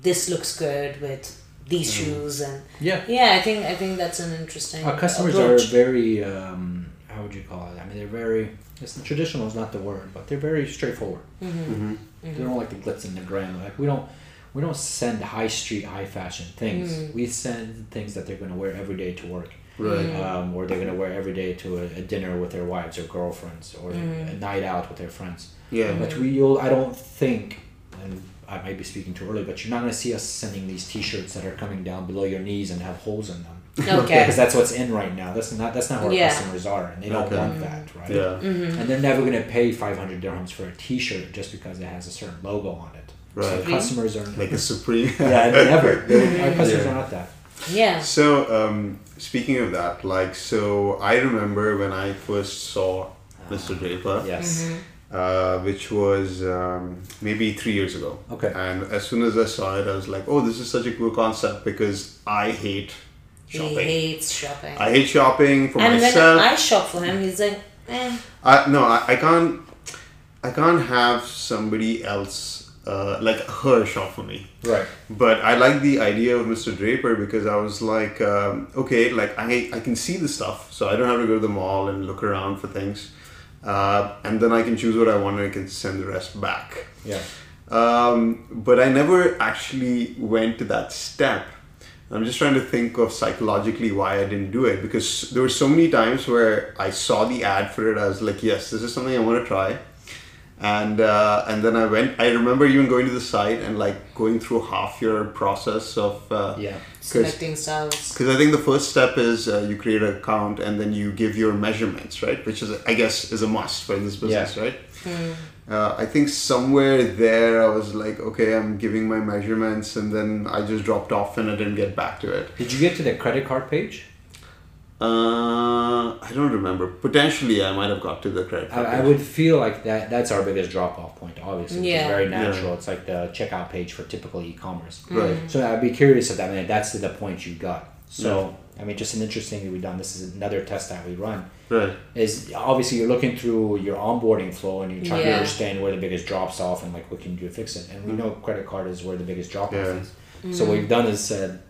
This looks good with these shoes, and yeah. yeah, I think I think that's an interesting. Our customers approach. are very, um, how would you call it? I mean, they're very, it's, traditional is not the word, but they're very straightforward. Mm-hmm. They don't like the glitz and the glam. Like, we don't, we don't send high street, high fashion things. Mm. We send things that they're going to wear every day to work. Right. um, or they're gonna wear every day to a, a dinner with their wives or girlfriends, or Mm. a night out with their friends. Yeah. But we, you'll, I don't think, and I might be speaking too early, but you're not gonna see us sending these T-shirts that are coming down below your knees and have holes in them. Okay. Because that's what's in right now. That's not that's not who our Yeah. customers are, and they don't Okay. want that, right? Yeah. Mm-hmm. And they're never gonna pay 500 dirhams for a T-shirt just because it has a certain logo on it. So Right. customers are not Like a supreme. yeah, never. Our customers Yeah. are not that. Yeah. So, um, speaking of that, like, so I remember when I first saw Mr. Draper, Yes. Uh, which was um, maybe three years ago. Okay. And as soon as I saw it, I was like, oh, this is such a cool concept because I hate shopping. He hates shopping. I hate shopping for and myself. when I shop for him, he's like, eh. I no, I, I can't. I can't have somebody else uh, like her shop for me. Right. But I like the idea of Mr. Draper because I was like, um, okay, like I I can see the stuff, so I don't have to go to the mall and look around for things, uh, and then I can choose what I want and I can send the rest back. Yeah. Um, but I never actually went to that step. I'm just trying to think of psychologically why I didn't do it because there were so many times where I saw the ad for it. I was like, yes, this is something I want to try. And uh, and then I went. I remember even going to the site and like going through half your process of uh, Yeah. Selecting styles. because I think the first step is uh, you create an account and then you give your measurements, right? Which is, I guess, is a must for this business, right? Uh, I think somewhere there I was like, okay, I'm giving my measurements, and then I just dropped off and I didn't get back to it. Did you get to the credit card page? Uh, I don't remember. Potentially, I might have got to the credit I, card. I would feel like that. That's our biggest drop off point. Obviously, Yeah. it's very Yeah. natural. It's like the checkout page for typical e-commerce. Right. Mm. So I'd be curious if that. I mean, that's the point you got. So I mean, just an interesting thing we've done. This is another test that we run. Right. Is obviously you're looking through your onboarding flow and you're trying to understand where the biggest drops off and like what can you do to fix it. And we mm. know credit card is where the biggest drop off Yeah. is. Mm. So what we've done is said, lot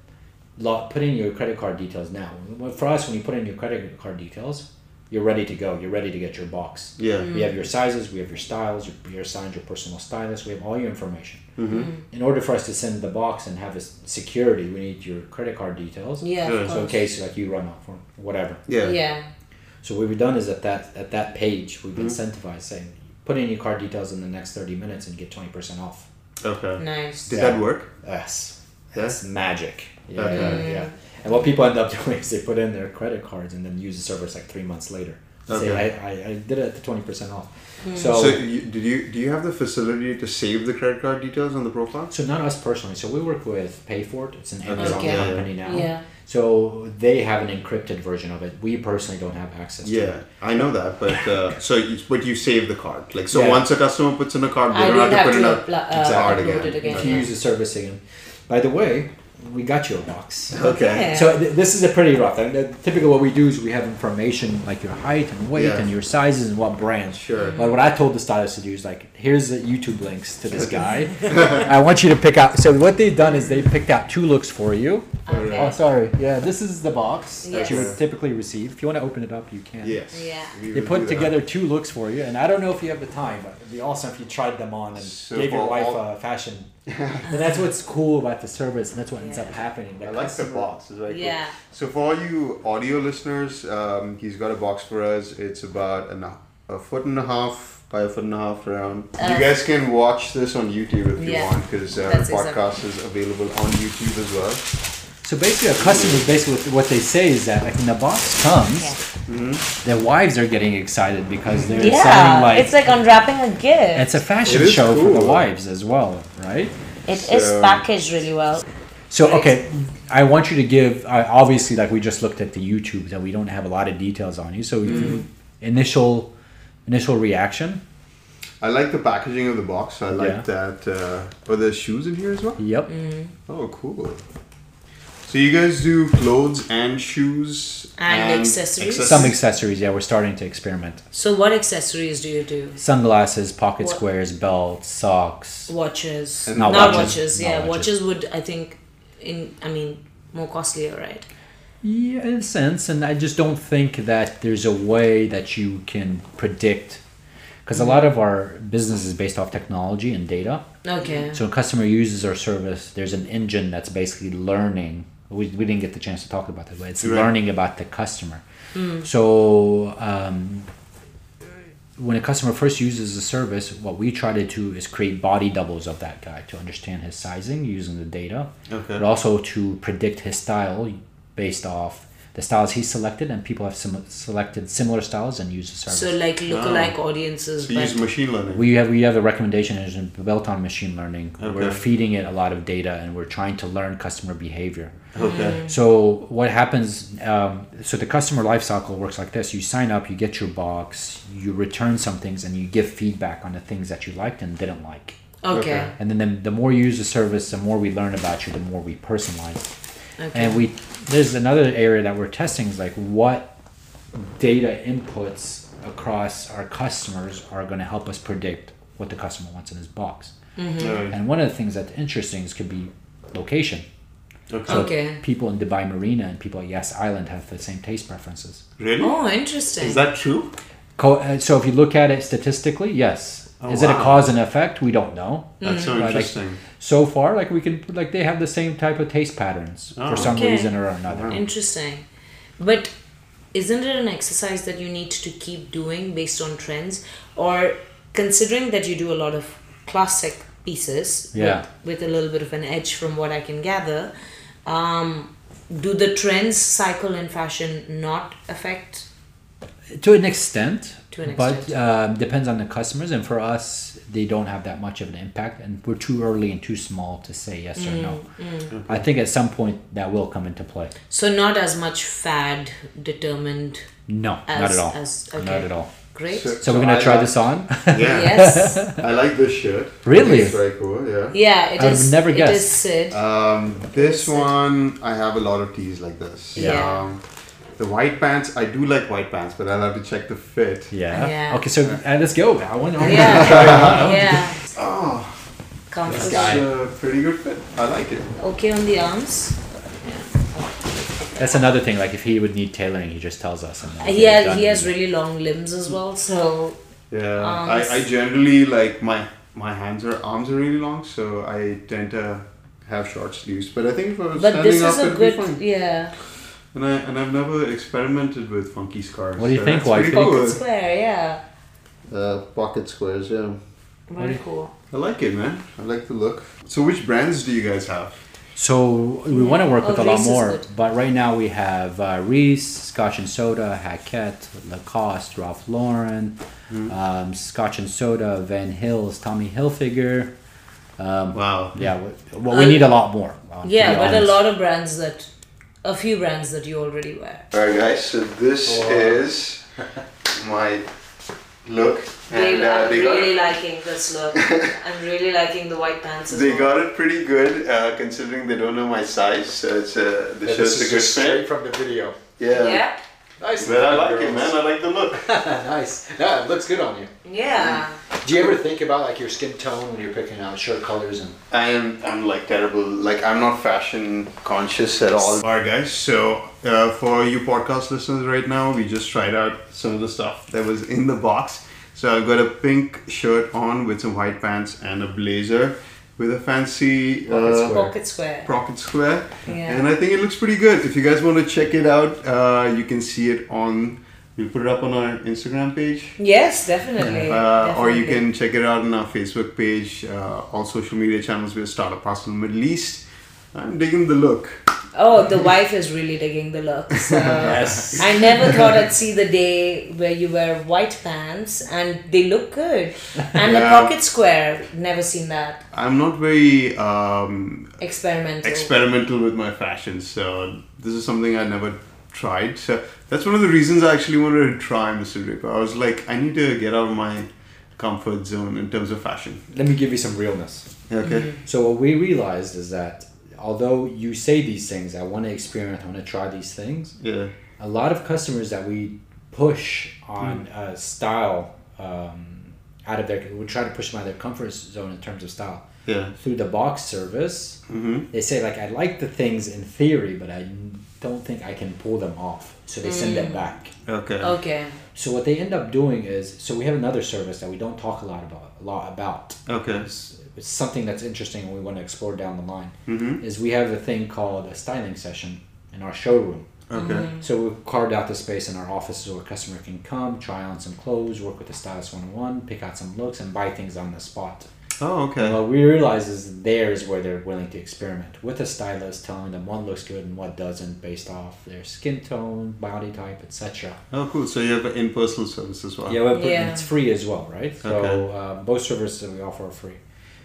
put in your credit card details now. For us, when you put in your credit card details, you're ready to go. You're ready to get your box. Yeah. We have your sizes, we have your styles, your, your assigned your personal stylist, we have all your information. Mm-hmm. In order for us to send the box and have a s- security, we need your credit card details. Yeah, Yeah, of So in case like you run off or whatever. Yeah. yeah. So what we've done is at that at that page we've Mm-hmm. incentivized saying put in your card details in the next thirty minutes and get twenty percent off. Okay. Nice. Did Yeah. that work? Yes. Yeah? That's magic. Yeah, Okay. yeah. And what people end up doing is they put in their credit cards and then use the service like three months later. Say I, I, I did it at the twenty percent off. Hmm. So So, so, you, did you do you have the facility to save the credit card details on the profile? So not us personally. So we work with Payfort. It's an Amazon Okay. company now. Yeah. So they have an encrypted version of it. We personally don't have access to Yeah, it. I know that, but uh, so you, but you save the card. Like so, Yeah. once a customer puts in a card, they I don't don't have to have put in a uh, card again. it again. If you use the service again. By the way, we got you a box. Okay. So th- this is a pretty rough. I mean, typically, what we do is we have information like your height and weight Yeah. and your sizes and what brands. Sure. Like what I told the stylist to do is like, here's the YouTube links to this guy. I want you to pick out. So what they've done is they picked out two looks for you. Okay. Oh, sorry. Yeah, this is the box that you would typically receive. If you want to open it up, you can. Yes. Yeah. we They put do that. together two looks for you, and I don't know if you have the time, but it'd be awesome if you tried them on and So gave your wife all- a fashion. and that's what's cool about the service, and that's what ends up happening. I like the box. It's very cool. Yeah. So for all you audio listeners, um, he's got a box for us. It's about an, a foot and a half by a foot and a half around. Uh, you guys can watch this on YouTube if you want, because our uh, That's podcast is available on YouTube as well. So basically, our customers basically what they say is that like when the box comes, mm-hmm. their wives are getting excited because they're Yeah, selling like it's like unwrapping a gift. it's a fashion It is show for the wives as well, right? It is So- packaged really well. So okay, I want you to give. I obviously, like we just looked at the YouTube, that we don't have a lot of details on you. So if you- mm-hmm. initial initial reaction. I like the packaging of the box. I like Yeah. that. Uh, oh, there's shoes in here as well. Yep. Oh, cool. So you guys do clothes and shoes And accessories? Some accessories. Yeah, we're starting to experiment. So, what accessories do you do? Sunglasses, pocket What- squares, belts, socks. Watches. Not Not, watches. watches. Not Yeah, watches. watches would I think in I mean more costlier, right? Yeah, in a sense, and I just don't think that there's a way that you can predict, because a lot of our business is based off technology and data. Okay. So when a customer uses our service, there's an engine that's basically learning. We, we didn't get the chance to talk about that, but it's Right. learning about the customer. So um, when a customer first uses the service, what we try to do is create body doubles of that guy to understand his sizing using the data, Okay. but also to predict his style based off the styles he selected, and people have sim- selected similar styles and use the service. So like lookalike audiences, So you use machine learning. We have we have a recommendation engine built on machine learning. We're feeding it a lot of data, and we're trying to learn customer behavior. okay. So what happens? Um, so the customer life cycle works like this: you sign up, you get your box, you return some things, and you give feedback on the things that you liked and didn't like. okay. Okay. And then the, the more you use the service, the more we learn about you, the more we personalize. Okay. And we there's another area that we're testing is like what data inputs across our customers are going to help us predict what the customer wants in his box. Alright. And one of the things that's interesting is could be location. Okay. So Okay. people in Dubai Marina and people at Yas Island have the same taste preferences. Really? Oh, interesting. Is that true? Co- uh, so if you look at it statistically, yes. Oh, is it a cause and effect? We don't know. That's so Right, like- So far, like we can, like they have the same type of taste patterns Oh. for some Okay. reason or another. Interesting. But isn't it an exercise that you need to keep doing based on trends? Or considering that you do a lot of classic pieces Yeah. with, with a little bit of an edge from what I can gather, um, do the trends cycle in fashion not affect? To an extent, To an but extent. um, depends on the customers. And for us, they don't have that much of an impact, and we're too early and too small to say yes or no. Mm, I think at some point that will come into play. So not as much fad determined No, as not at all. as Not at all. Great. So- So we're gonna I try like- this on. Yeah. yes. I like this shirt. Really? It's very cool. Yeah. Yeah, it I is. would never It guess. Sid. Um, this Yes. one I have a lot of tees like this. Yeah. Um, the white pants I do like white pants, but I'll have to check the fit. yeah. Yeah. Okay, so uh, let's go. I want to yeah. yeah. Oh, Comfortable. it's a pretty good fit. I like it. Okay on the arms. That's another thing. Like if he would need tailoring, he just tells us. And then He has, he has really long limbs as well, so Yeah. Um, I, I generally like my my hands are arms are really long, so I tend to have short sleeves. But I think if I was but standing this up, is a good yeah. And I and I've never experimented with funky scarves. What do you so think, that's pretty wifey? cool. Square, yeah. Uh, pocket squares, yeah. Very cool. I like it, man. I like the look. So, which brands do you guys have? So we want to work Oh, with a lot Reiss is more, but right now we have uh, Reiss, Scotch and Soda, Hackett, Lacoste, Ralph Lauren, Hmm. um, Scotch and Soda, Van Hills, Tommy Hilfiger. Um, Wow. Yeah, we, well, we Uh, need a lot more. uh, Yeah, be but a lot of brands that, a few brands that you already wear. All right, guys. So this Wow. is my look, and uh, I'm they got really it, liking this look. I'm really liking the white pants as they well. got it pretty good, uh, considering they don't know my size. So it's uh, the shirt's a good fit. from the video. Yeah. yeah, Nice. But I like it, man. I like the look. nice. Yeah, it looks good on you. yeah. Do you ever think about like your skin tone when you're picking out shirt colors and? I am I'm like terrible. Like I'm not fashion conscious at all. Alright guys, so uh, for you podcast listeners right now, we just tried out some of the stuff that was in the box. So I've got a pink shirt on with some white pants and a blazer. With a fancy Pocket uh, square. Pocket square. pocket square, Yeah. and I think it looks pretty good. If you guys want to check it out, uh, you can see it on. We'll put it up on our Instagram page. Yes, definitely. Uh, or you can check it out on our Facebook page, uh, all social media channels. We're Startup Hustle Middle East. I'm digging the look. Oh, the wife is really digging the look. So Yes. I never thought I'd see the day where you wear white pants and they look good. And the pocket square, never seen that. I'm not very um, Experimental. experimental with my fashion, so this is something I never tried. So that's one of the reasons I actually wanted to try Mr. Draper. I was like, I need to get out of my comfort zone in terms of fashion. Let me give you some realness. Okay. So what we realized is that although you say these things, I want to experiment, I want to try these things. Yeah. A lot of customers that we push on uh, style um, out of their, we try to push them out of their comfort zone in terms of style Yeah. through the box service. Mm-hmm. They say like I like the things in theory, but I don't think I can pull them off. So they send them back. Okay. Okay. So what they end up doing is, so we have another service that we don't talk a lot about, a lot about. Okay. It's, it's something that's interesting and we want to explore down the line. Mm-hmm. Is we have a thing called a styling session in our showroom. Okay. So we've carved out the space in our offices where a customer can come, try on some clothes, work with the stylist one on one, pick out some looks, and buy things on the spot. Oh, And okay. what we realize is there is where they're willing to experiment with a stylist, telling them what looks good and what doesn't based off their skin tone, body type, etc. Oh, cool. So you have an in-person service as well. Yeah, we're Yeah. it's free as well, right? So Okay. uh, both services that we offer are free.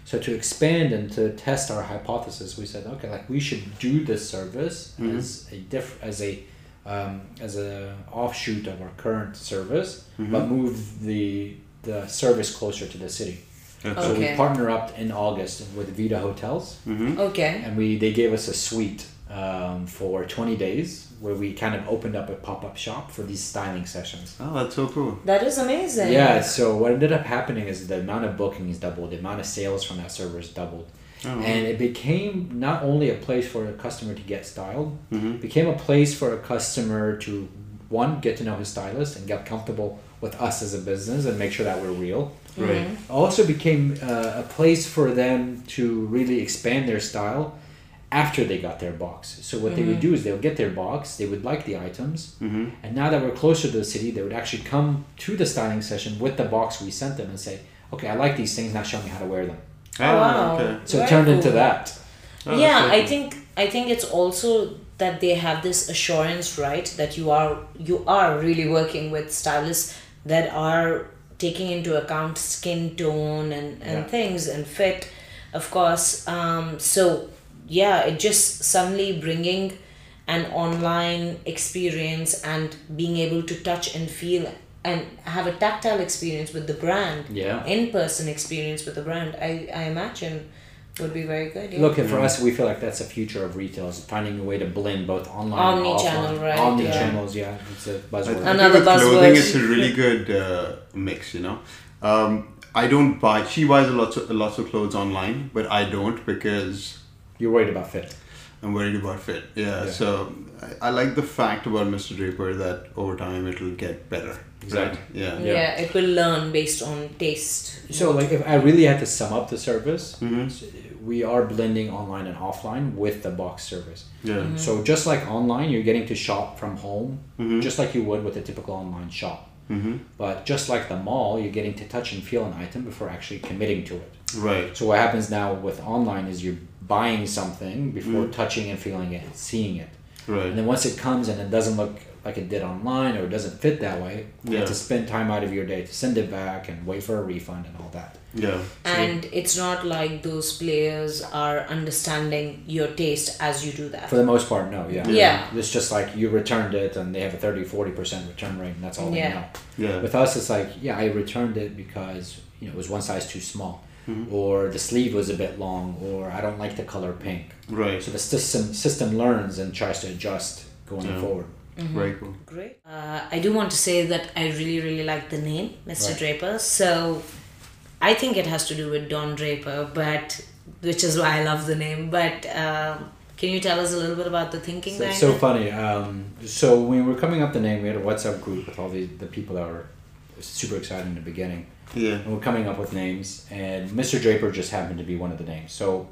So to expand and to test our hypothesis, we said, okay, like we should do this service Mhm. as a diff- as a um, as a offshoot of our current service, Mhm. but move the the service closer to the city. Okay. So we partner up in August with Vida Hotels, Mm-hmm. Okay. and we they gave us a suite um, for twenty days where we kind of opened up a pop up shop for these styling sessions. Oh, that's so cool. That is amazing. Yeah, so what ended up happening is the amount of bookings doubled, the amount of sales from that servers doubled. Oh, And it became not only a place for a customer to get styled, mm-hmm. it became a place for a customer to one get to know his stylist and get comfortable with us as a business and make sure that we're real. Right. Also became uh, a place for them to really expand their style after they got their box. So what they would do is they'll get their box, they would like the items, Mm-hmm. and now that we're closer to the city, they would actually come to the styling session with the box we sent them and say, "Okay, I like these things. Now show me how to wear them." Oh, wow. okay. So Very it turned into that. Oh, yeah, I think I think it's also that they have this assurance, right, that you are you are really working with stylists that are taking into account skin tone and, and Yeah. things and fit, of course. Um, so yeah, it just suddenly bringing an online experience and being able to touch and feel and have a tactile experience with the brand Yeah. in-person experience with the brand i, I imagine would be very good yeah. Look, and for us, we feel like that's the future of retail is finding a way to blend both online Omni-channel, and offline. right, Omni yeah. channels, yeah. It's a I, I buzzword. think Another with clothing, buzzword. it's a really good uh, mix. You know, um, I don't buy. She buys a lots of lots of clothes online, but I don't because You're worried about fit. I'm worried about fit. Yeah. Yeah. So I, I like the fact about Mr. Draper that over time it'll get better. Exactly. Right? Yeah. yeah. Yeah. it will learn based on taste So, like, if I really had to sum up the service, Mhm. we are blending online and offline with the box service. Yeah. Mm-hmm. So, just like online, you're getting to shop from home, Mhm. just like you would with a typical online shop. Mm-hmm. But just like the mall, you're getting to touch and feel an item before actually committing to it. Right. So, what happens now with online is you're buying something before Mm. touching and feeling it and seeing it. And Right. then once it comes and it doesn't look like it did online or it doesn't fit that way, you Yeah. have to spend time out of your day to send it back and wait for a refund and all that. Yeah. and it's not like those players are understanding your taste as you do that For the most part, no, yeah. Yeah. It's just like you returned it and they have a 30 40% return rate and that's all Yeah. they know. Yeah. With us, it's like, yeah, I returned it because you know it was one size too small, Mm-hmm. or the sleeve was a bit long, or I don't like the color pink. Right. So the system system learns and tries to adjust going Yeah. forward. Very cool. Great. Uh, I do want to say that I really, really like the name, Mr. Right. Draper. So I think it has to do with Don Draper, but which is why I love the name. But um, can you tell us a little bit about the thinking So, it's so funny. Um, so when we were coming up the name, we had a WhatsApp group with all the, the people that were super excited in the beginning. Yeah. And we're coming up with names, and Mr. Draper just happened to be one of the names. So,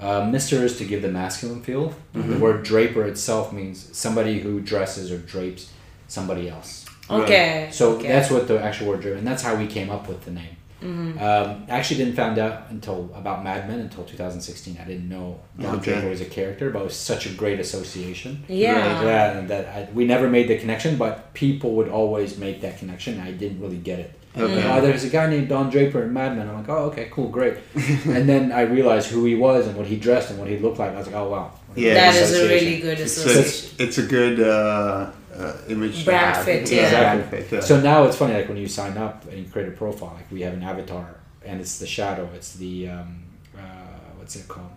uh, Mr. is to give the masculine feel. Mm-hmm. The word Draper itself means somebody who dresses or drapes somebody else. Okay. So okay. that's what the actual word Draper, and that's how we came up with the name. Mm-hmm. Um, I actually didn't find out until about Mad Men until 2016. I didn't know Don Okay. Draper was a character, but it was such a great association. Yeah. Yeah, and that I, we never made the connection, but people would always make that connection. I didn't really get it. Okay. Oh, there's a guy named Don Draper in Mad Men. I'm like, oh, okay, cool, great. and then I realized who he was and what he dressed and what he looked like. I was like, oh wow. Yeah, that is a really good association. it's, it's a good uh, uh, image. to Brand fit, Yeah, yeah. brand fit, yeah. So now it's funny, like when you sign up and you create a profile, like we have an avatar and it's the shadow. It's the um, uh, what's it called?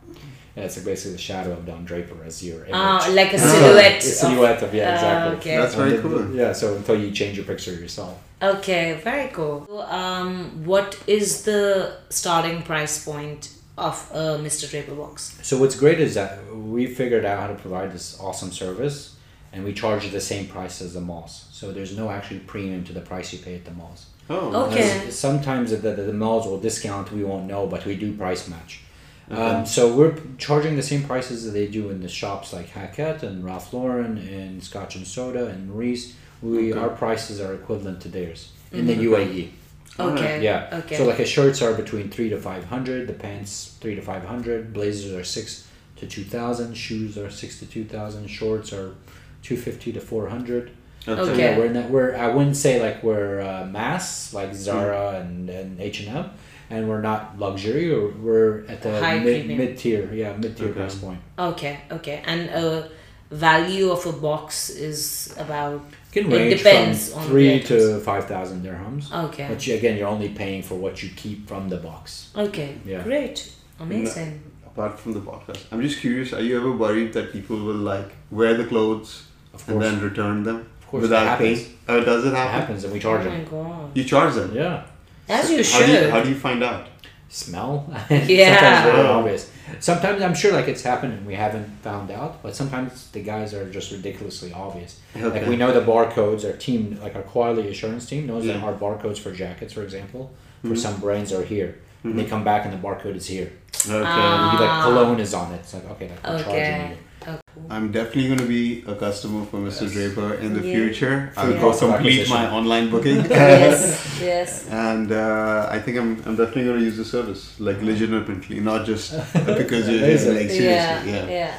Yeah, it's basically the shadow of Don Draper as your image. Ah, like a So, silhouette. a silhouette of, yeah, Ah, exactly. okay. That's very And then- cool. Yeah, so until you change your picture yourself. Okay, very cool. So, Um, what is the starting price point of a Mr. Draper box? So what's great is that we figured out how to provide this awesome service, and we charge the same price as the malls. So there's no actually premium to the price you pay at the malls. Oh, Okay. Because Sometimes the, the, the malls will discount, we won't know, but we do price match. Okay. Um, so we're charging the same prices that they do in the shops like Hackett and Ralph Lauren and Scotch and Soda and Reiss. We Okay. our prices are equivalent to theirs in the UAE. Okay. Yeah. Okay. So like a shirts are between three to five hundred, the pants three to five hundred, blazers are six to two thousand, shoes are six to two thousand, shorts are two fifty to four hundred. Okay. So yeah, we're not, we're I wouldn't say like we're uh, mass like Zara and and H and M, and we're not luxury. Or we're at the High mid premium. mid tier, yeah, mid tier Okay. price point. okay. Okay. And a value of a box is about. It can It range depends from on three the to five thousand dirhams. Okay. But you, again, you're only paying for what you keep from the box. Okay. Yeah. Great. Amazing. Apart from the podcast, I'm just curious. Are you ever worried that people will like wear the clothes Of and then return them of course, without that paying? happens. Oh, does it It happen? happens, and we Oh charge my them. god. You charge them. Yeah. As you How should. do you, how do you find out? smell. Yeah. sometimes very obvious. Sometimes I'm sure like it's happened and we haven't found out, but sometimes the guys are just ridiculously obvious. Like we know the barcodes. Our team, like our quality assurance team, knows that Yeah. our barcodes for jackets, for example, for Mhm. some brands are here. And they come back and the barcode is here. Okay. Ah. Maybe like cologne is on it. It's like okay, like we're Okay. charging you. I'm definitely going to be a customer for Mr. Yes. Draper in the Yeah. future. I'll the go cost complete my online booking. yes. Yes. and uh, I think I'm, I'm definitely going to use the service, like legitimately, not just because you're Amazing. like seriously. yeah, Yeah. yeah.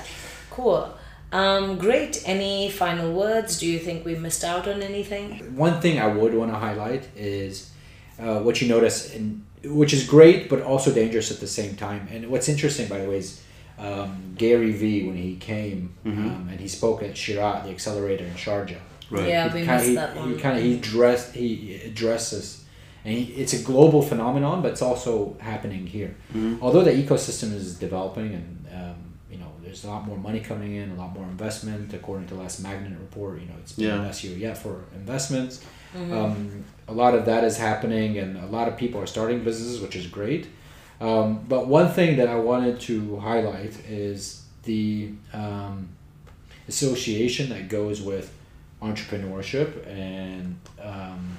Cool. Um, great. Any final words? Do you think we missed out on anything? One thing I would want to highlight is uh, what you notice, in, which is great but also dangerous at the same time. And what's interesting, by the way, is um, Gary Vee when he came Mhm. um, and he spoke at Sheraa, the accelerator in Sharjah. Right. Yeah, he we kinda- missed he, that one. He kind of he dressed he addresses, and he, it's a global phenomenon, but it's also happening here. Mhm. Although the ecosystem is developing, and um, you know, there's a lot more money coming in, a lot more investment. According to last MAGNiTT report, you know, it's been Yeah. the best year yet for investments. Mm-hmm. Um, a lot of that is happening, and a lot of people are starting businesses, which is great. Um, but one thing that I wanted to highlight is the um, association that goes with entrepreneurship and um,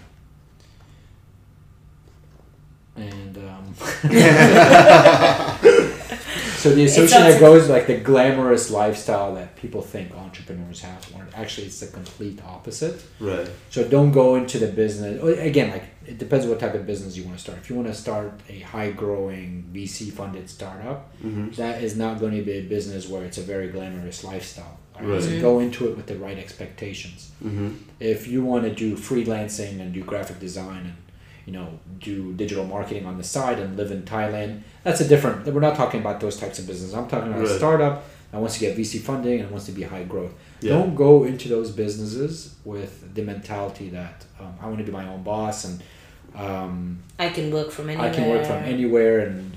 and um, so the association sounds- that goes like the glamorous lifestyle that people think entrepreneurs have when actually it's the complete opposite Right. so don't go into the business again like it depends what type of business you want to start if you want to start a high growing vc funded startup Mm-hmm. that is not going to be a business where it's a very glamorous lifestyle right? Right. so go into it with the right expectations Mm-hmm. if you want to do freelancing and do graphic design and you know do digital marketing on the side and live in thailand that's a different we're not talking about those types of business i'm talking about a startup that wants to get vc funding and wants to be high growth Yeah. don't go into those businesses with the mentality that um, i want to be my own boss and um, I can work from anywhere. I can work from anywhere and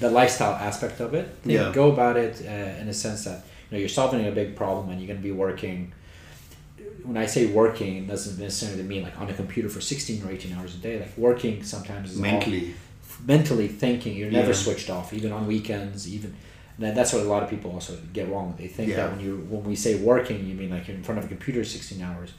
the lifestyle aspect of it. Think- Yeah. Go about it uh, in a sense that you know you're solving a big problem and you're going to be working. When I say working, it doesn't necessarily mean like on a computer for 16 or 18 hours a day. Like working sometimes is all- Mentally. mentally thinking. You're never Yeah. switched off, even on weekends. Even that, that's what a lot of people also get wrong. They think Yeah. that when you when we say working, you mean like you're in front of a computer 16 hours.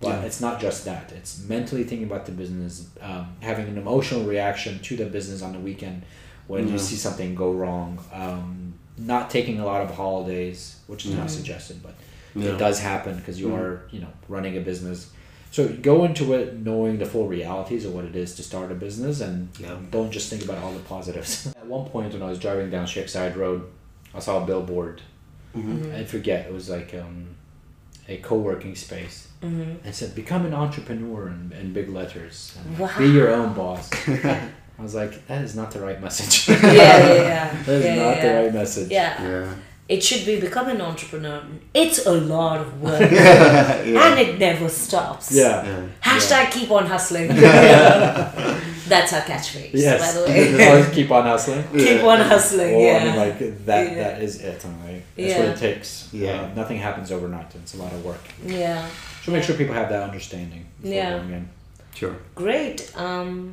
But Yeah. it's not just that. It's mentally thinking about the business, um, having an emotional reaction to the business on the weekend when you see something go wrong. Um, not taking a lot of holidays, which is not suggested, but Yeah. it does happen because you Mhm. are, you know, running a business. So go into it knowing the full realities of what it is to start a business, and Yeah. don't just think about all the positives. At one point, when I was driving down Sheikh Zayed Road, I saw a billboard. Mhm. I forget it was like um, a co-working space. Mm-hmm. It said, "Become an entrepreneur" in, in big letters. and Wow. Be your own boss. I was like, that is not the right message. yeah, yeah, yeah. that is yeah, not yeah. the right message. Yeah. Yeah. It should be become an entrepreneur. It's a lot of work. yeah. And it never stops. Yeah. Yeah. Hashtag keep on hustling. That's our catchphrase, Yes. by the way. Keep on hustling. keep on hustling, Well, yeah. I mean, like that. Yeah. That is it. I mean, that's Yeah. what it takes. Yeah. Uh, nothing happens overnight. It's a lot of work. yeah. So make sure people have that understanding. Yeah. going in. Sure. Great. Um,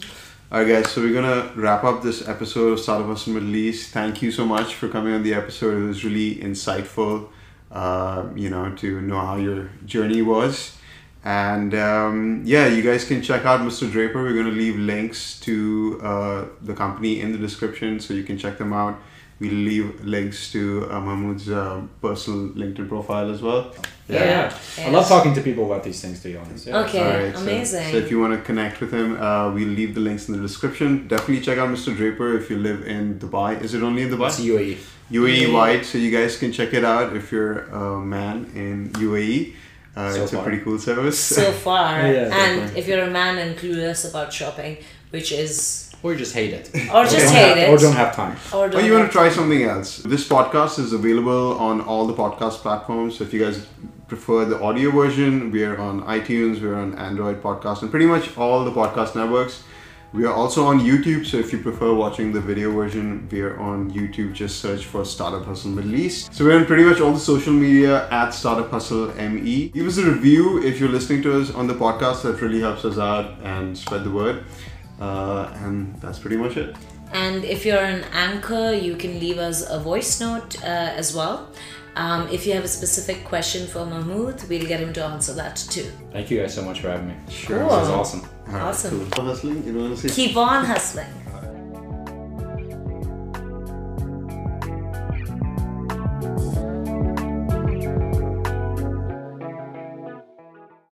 All right, guys. So we're gonna wrap up this episode of Startup Hustle Middle East. Thank you so much for coming on the episode. It was really insightful. Uh, you know, to know how your journey was, and um, yeah, you guys can check out Mr. Draper. We're gonna leave links to uh, the company in the description, so you can check them out. We'll leave links to uh, Mahmood's uh, personal LinkedIn profile as well. Yeah, Yeah. yeah. I love talking to people about these things. To be honest. Yeah. Okay. Alright, amazing. So, if you want to connect with him, uh, we'll leave the links in the description. Definitely check out Mr. Draper if you live in Dubai. Is it only in Dubai? It's UAE. UAE Yeah. wide, so you guys can check it out if you're a man in UAE. Uh, So it's far. a pretty cool service. so far. Yeah, so and far. if you're a man and clueless about shopping, which is Or you just hate it. or just don't hate have, it, Or don't have time. or Or don't you want to try something else. This podcast is available on all the podcast platforms. So if you guys prefer the audio version, we are on iTunes, we're on Android podcast, and pretty much all the podcast networks. We are also on YouTube, so if you prefer watching the video version, we are on YouTube. Just search for Startup Hustle Middle East. So we're on pretty much all the social media at Startup Hustle ME. Give us a review if you're listening to us on the podcast. That really helps us out and spread the word. Uh, and that's pretty much it. And if you're an anchor, you can leave us a voice note uh, as well. Um, if you have a specific question for Mahmood, we'll get him to answer that too. Thank you guys so much for having me. Sure. Cool. This is awesome. Awesome. Keep on hustling. You know, Keep on hustling.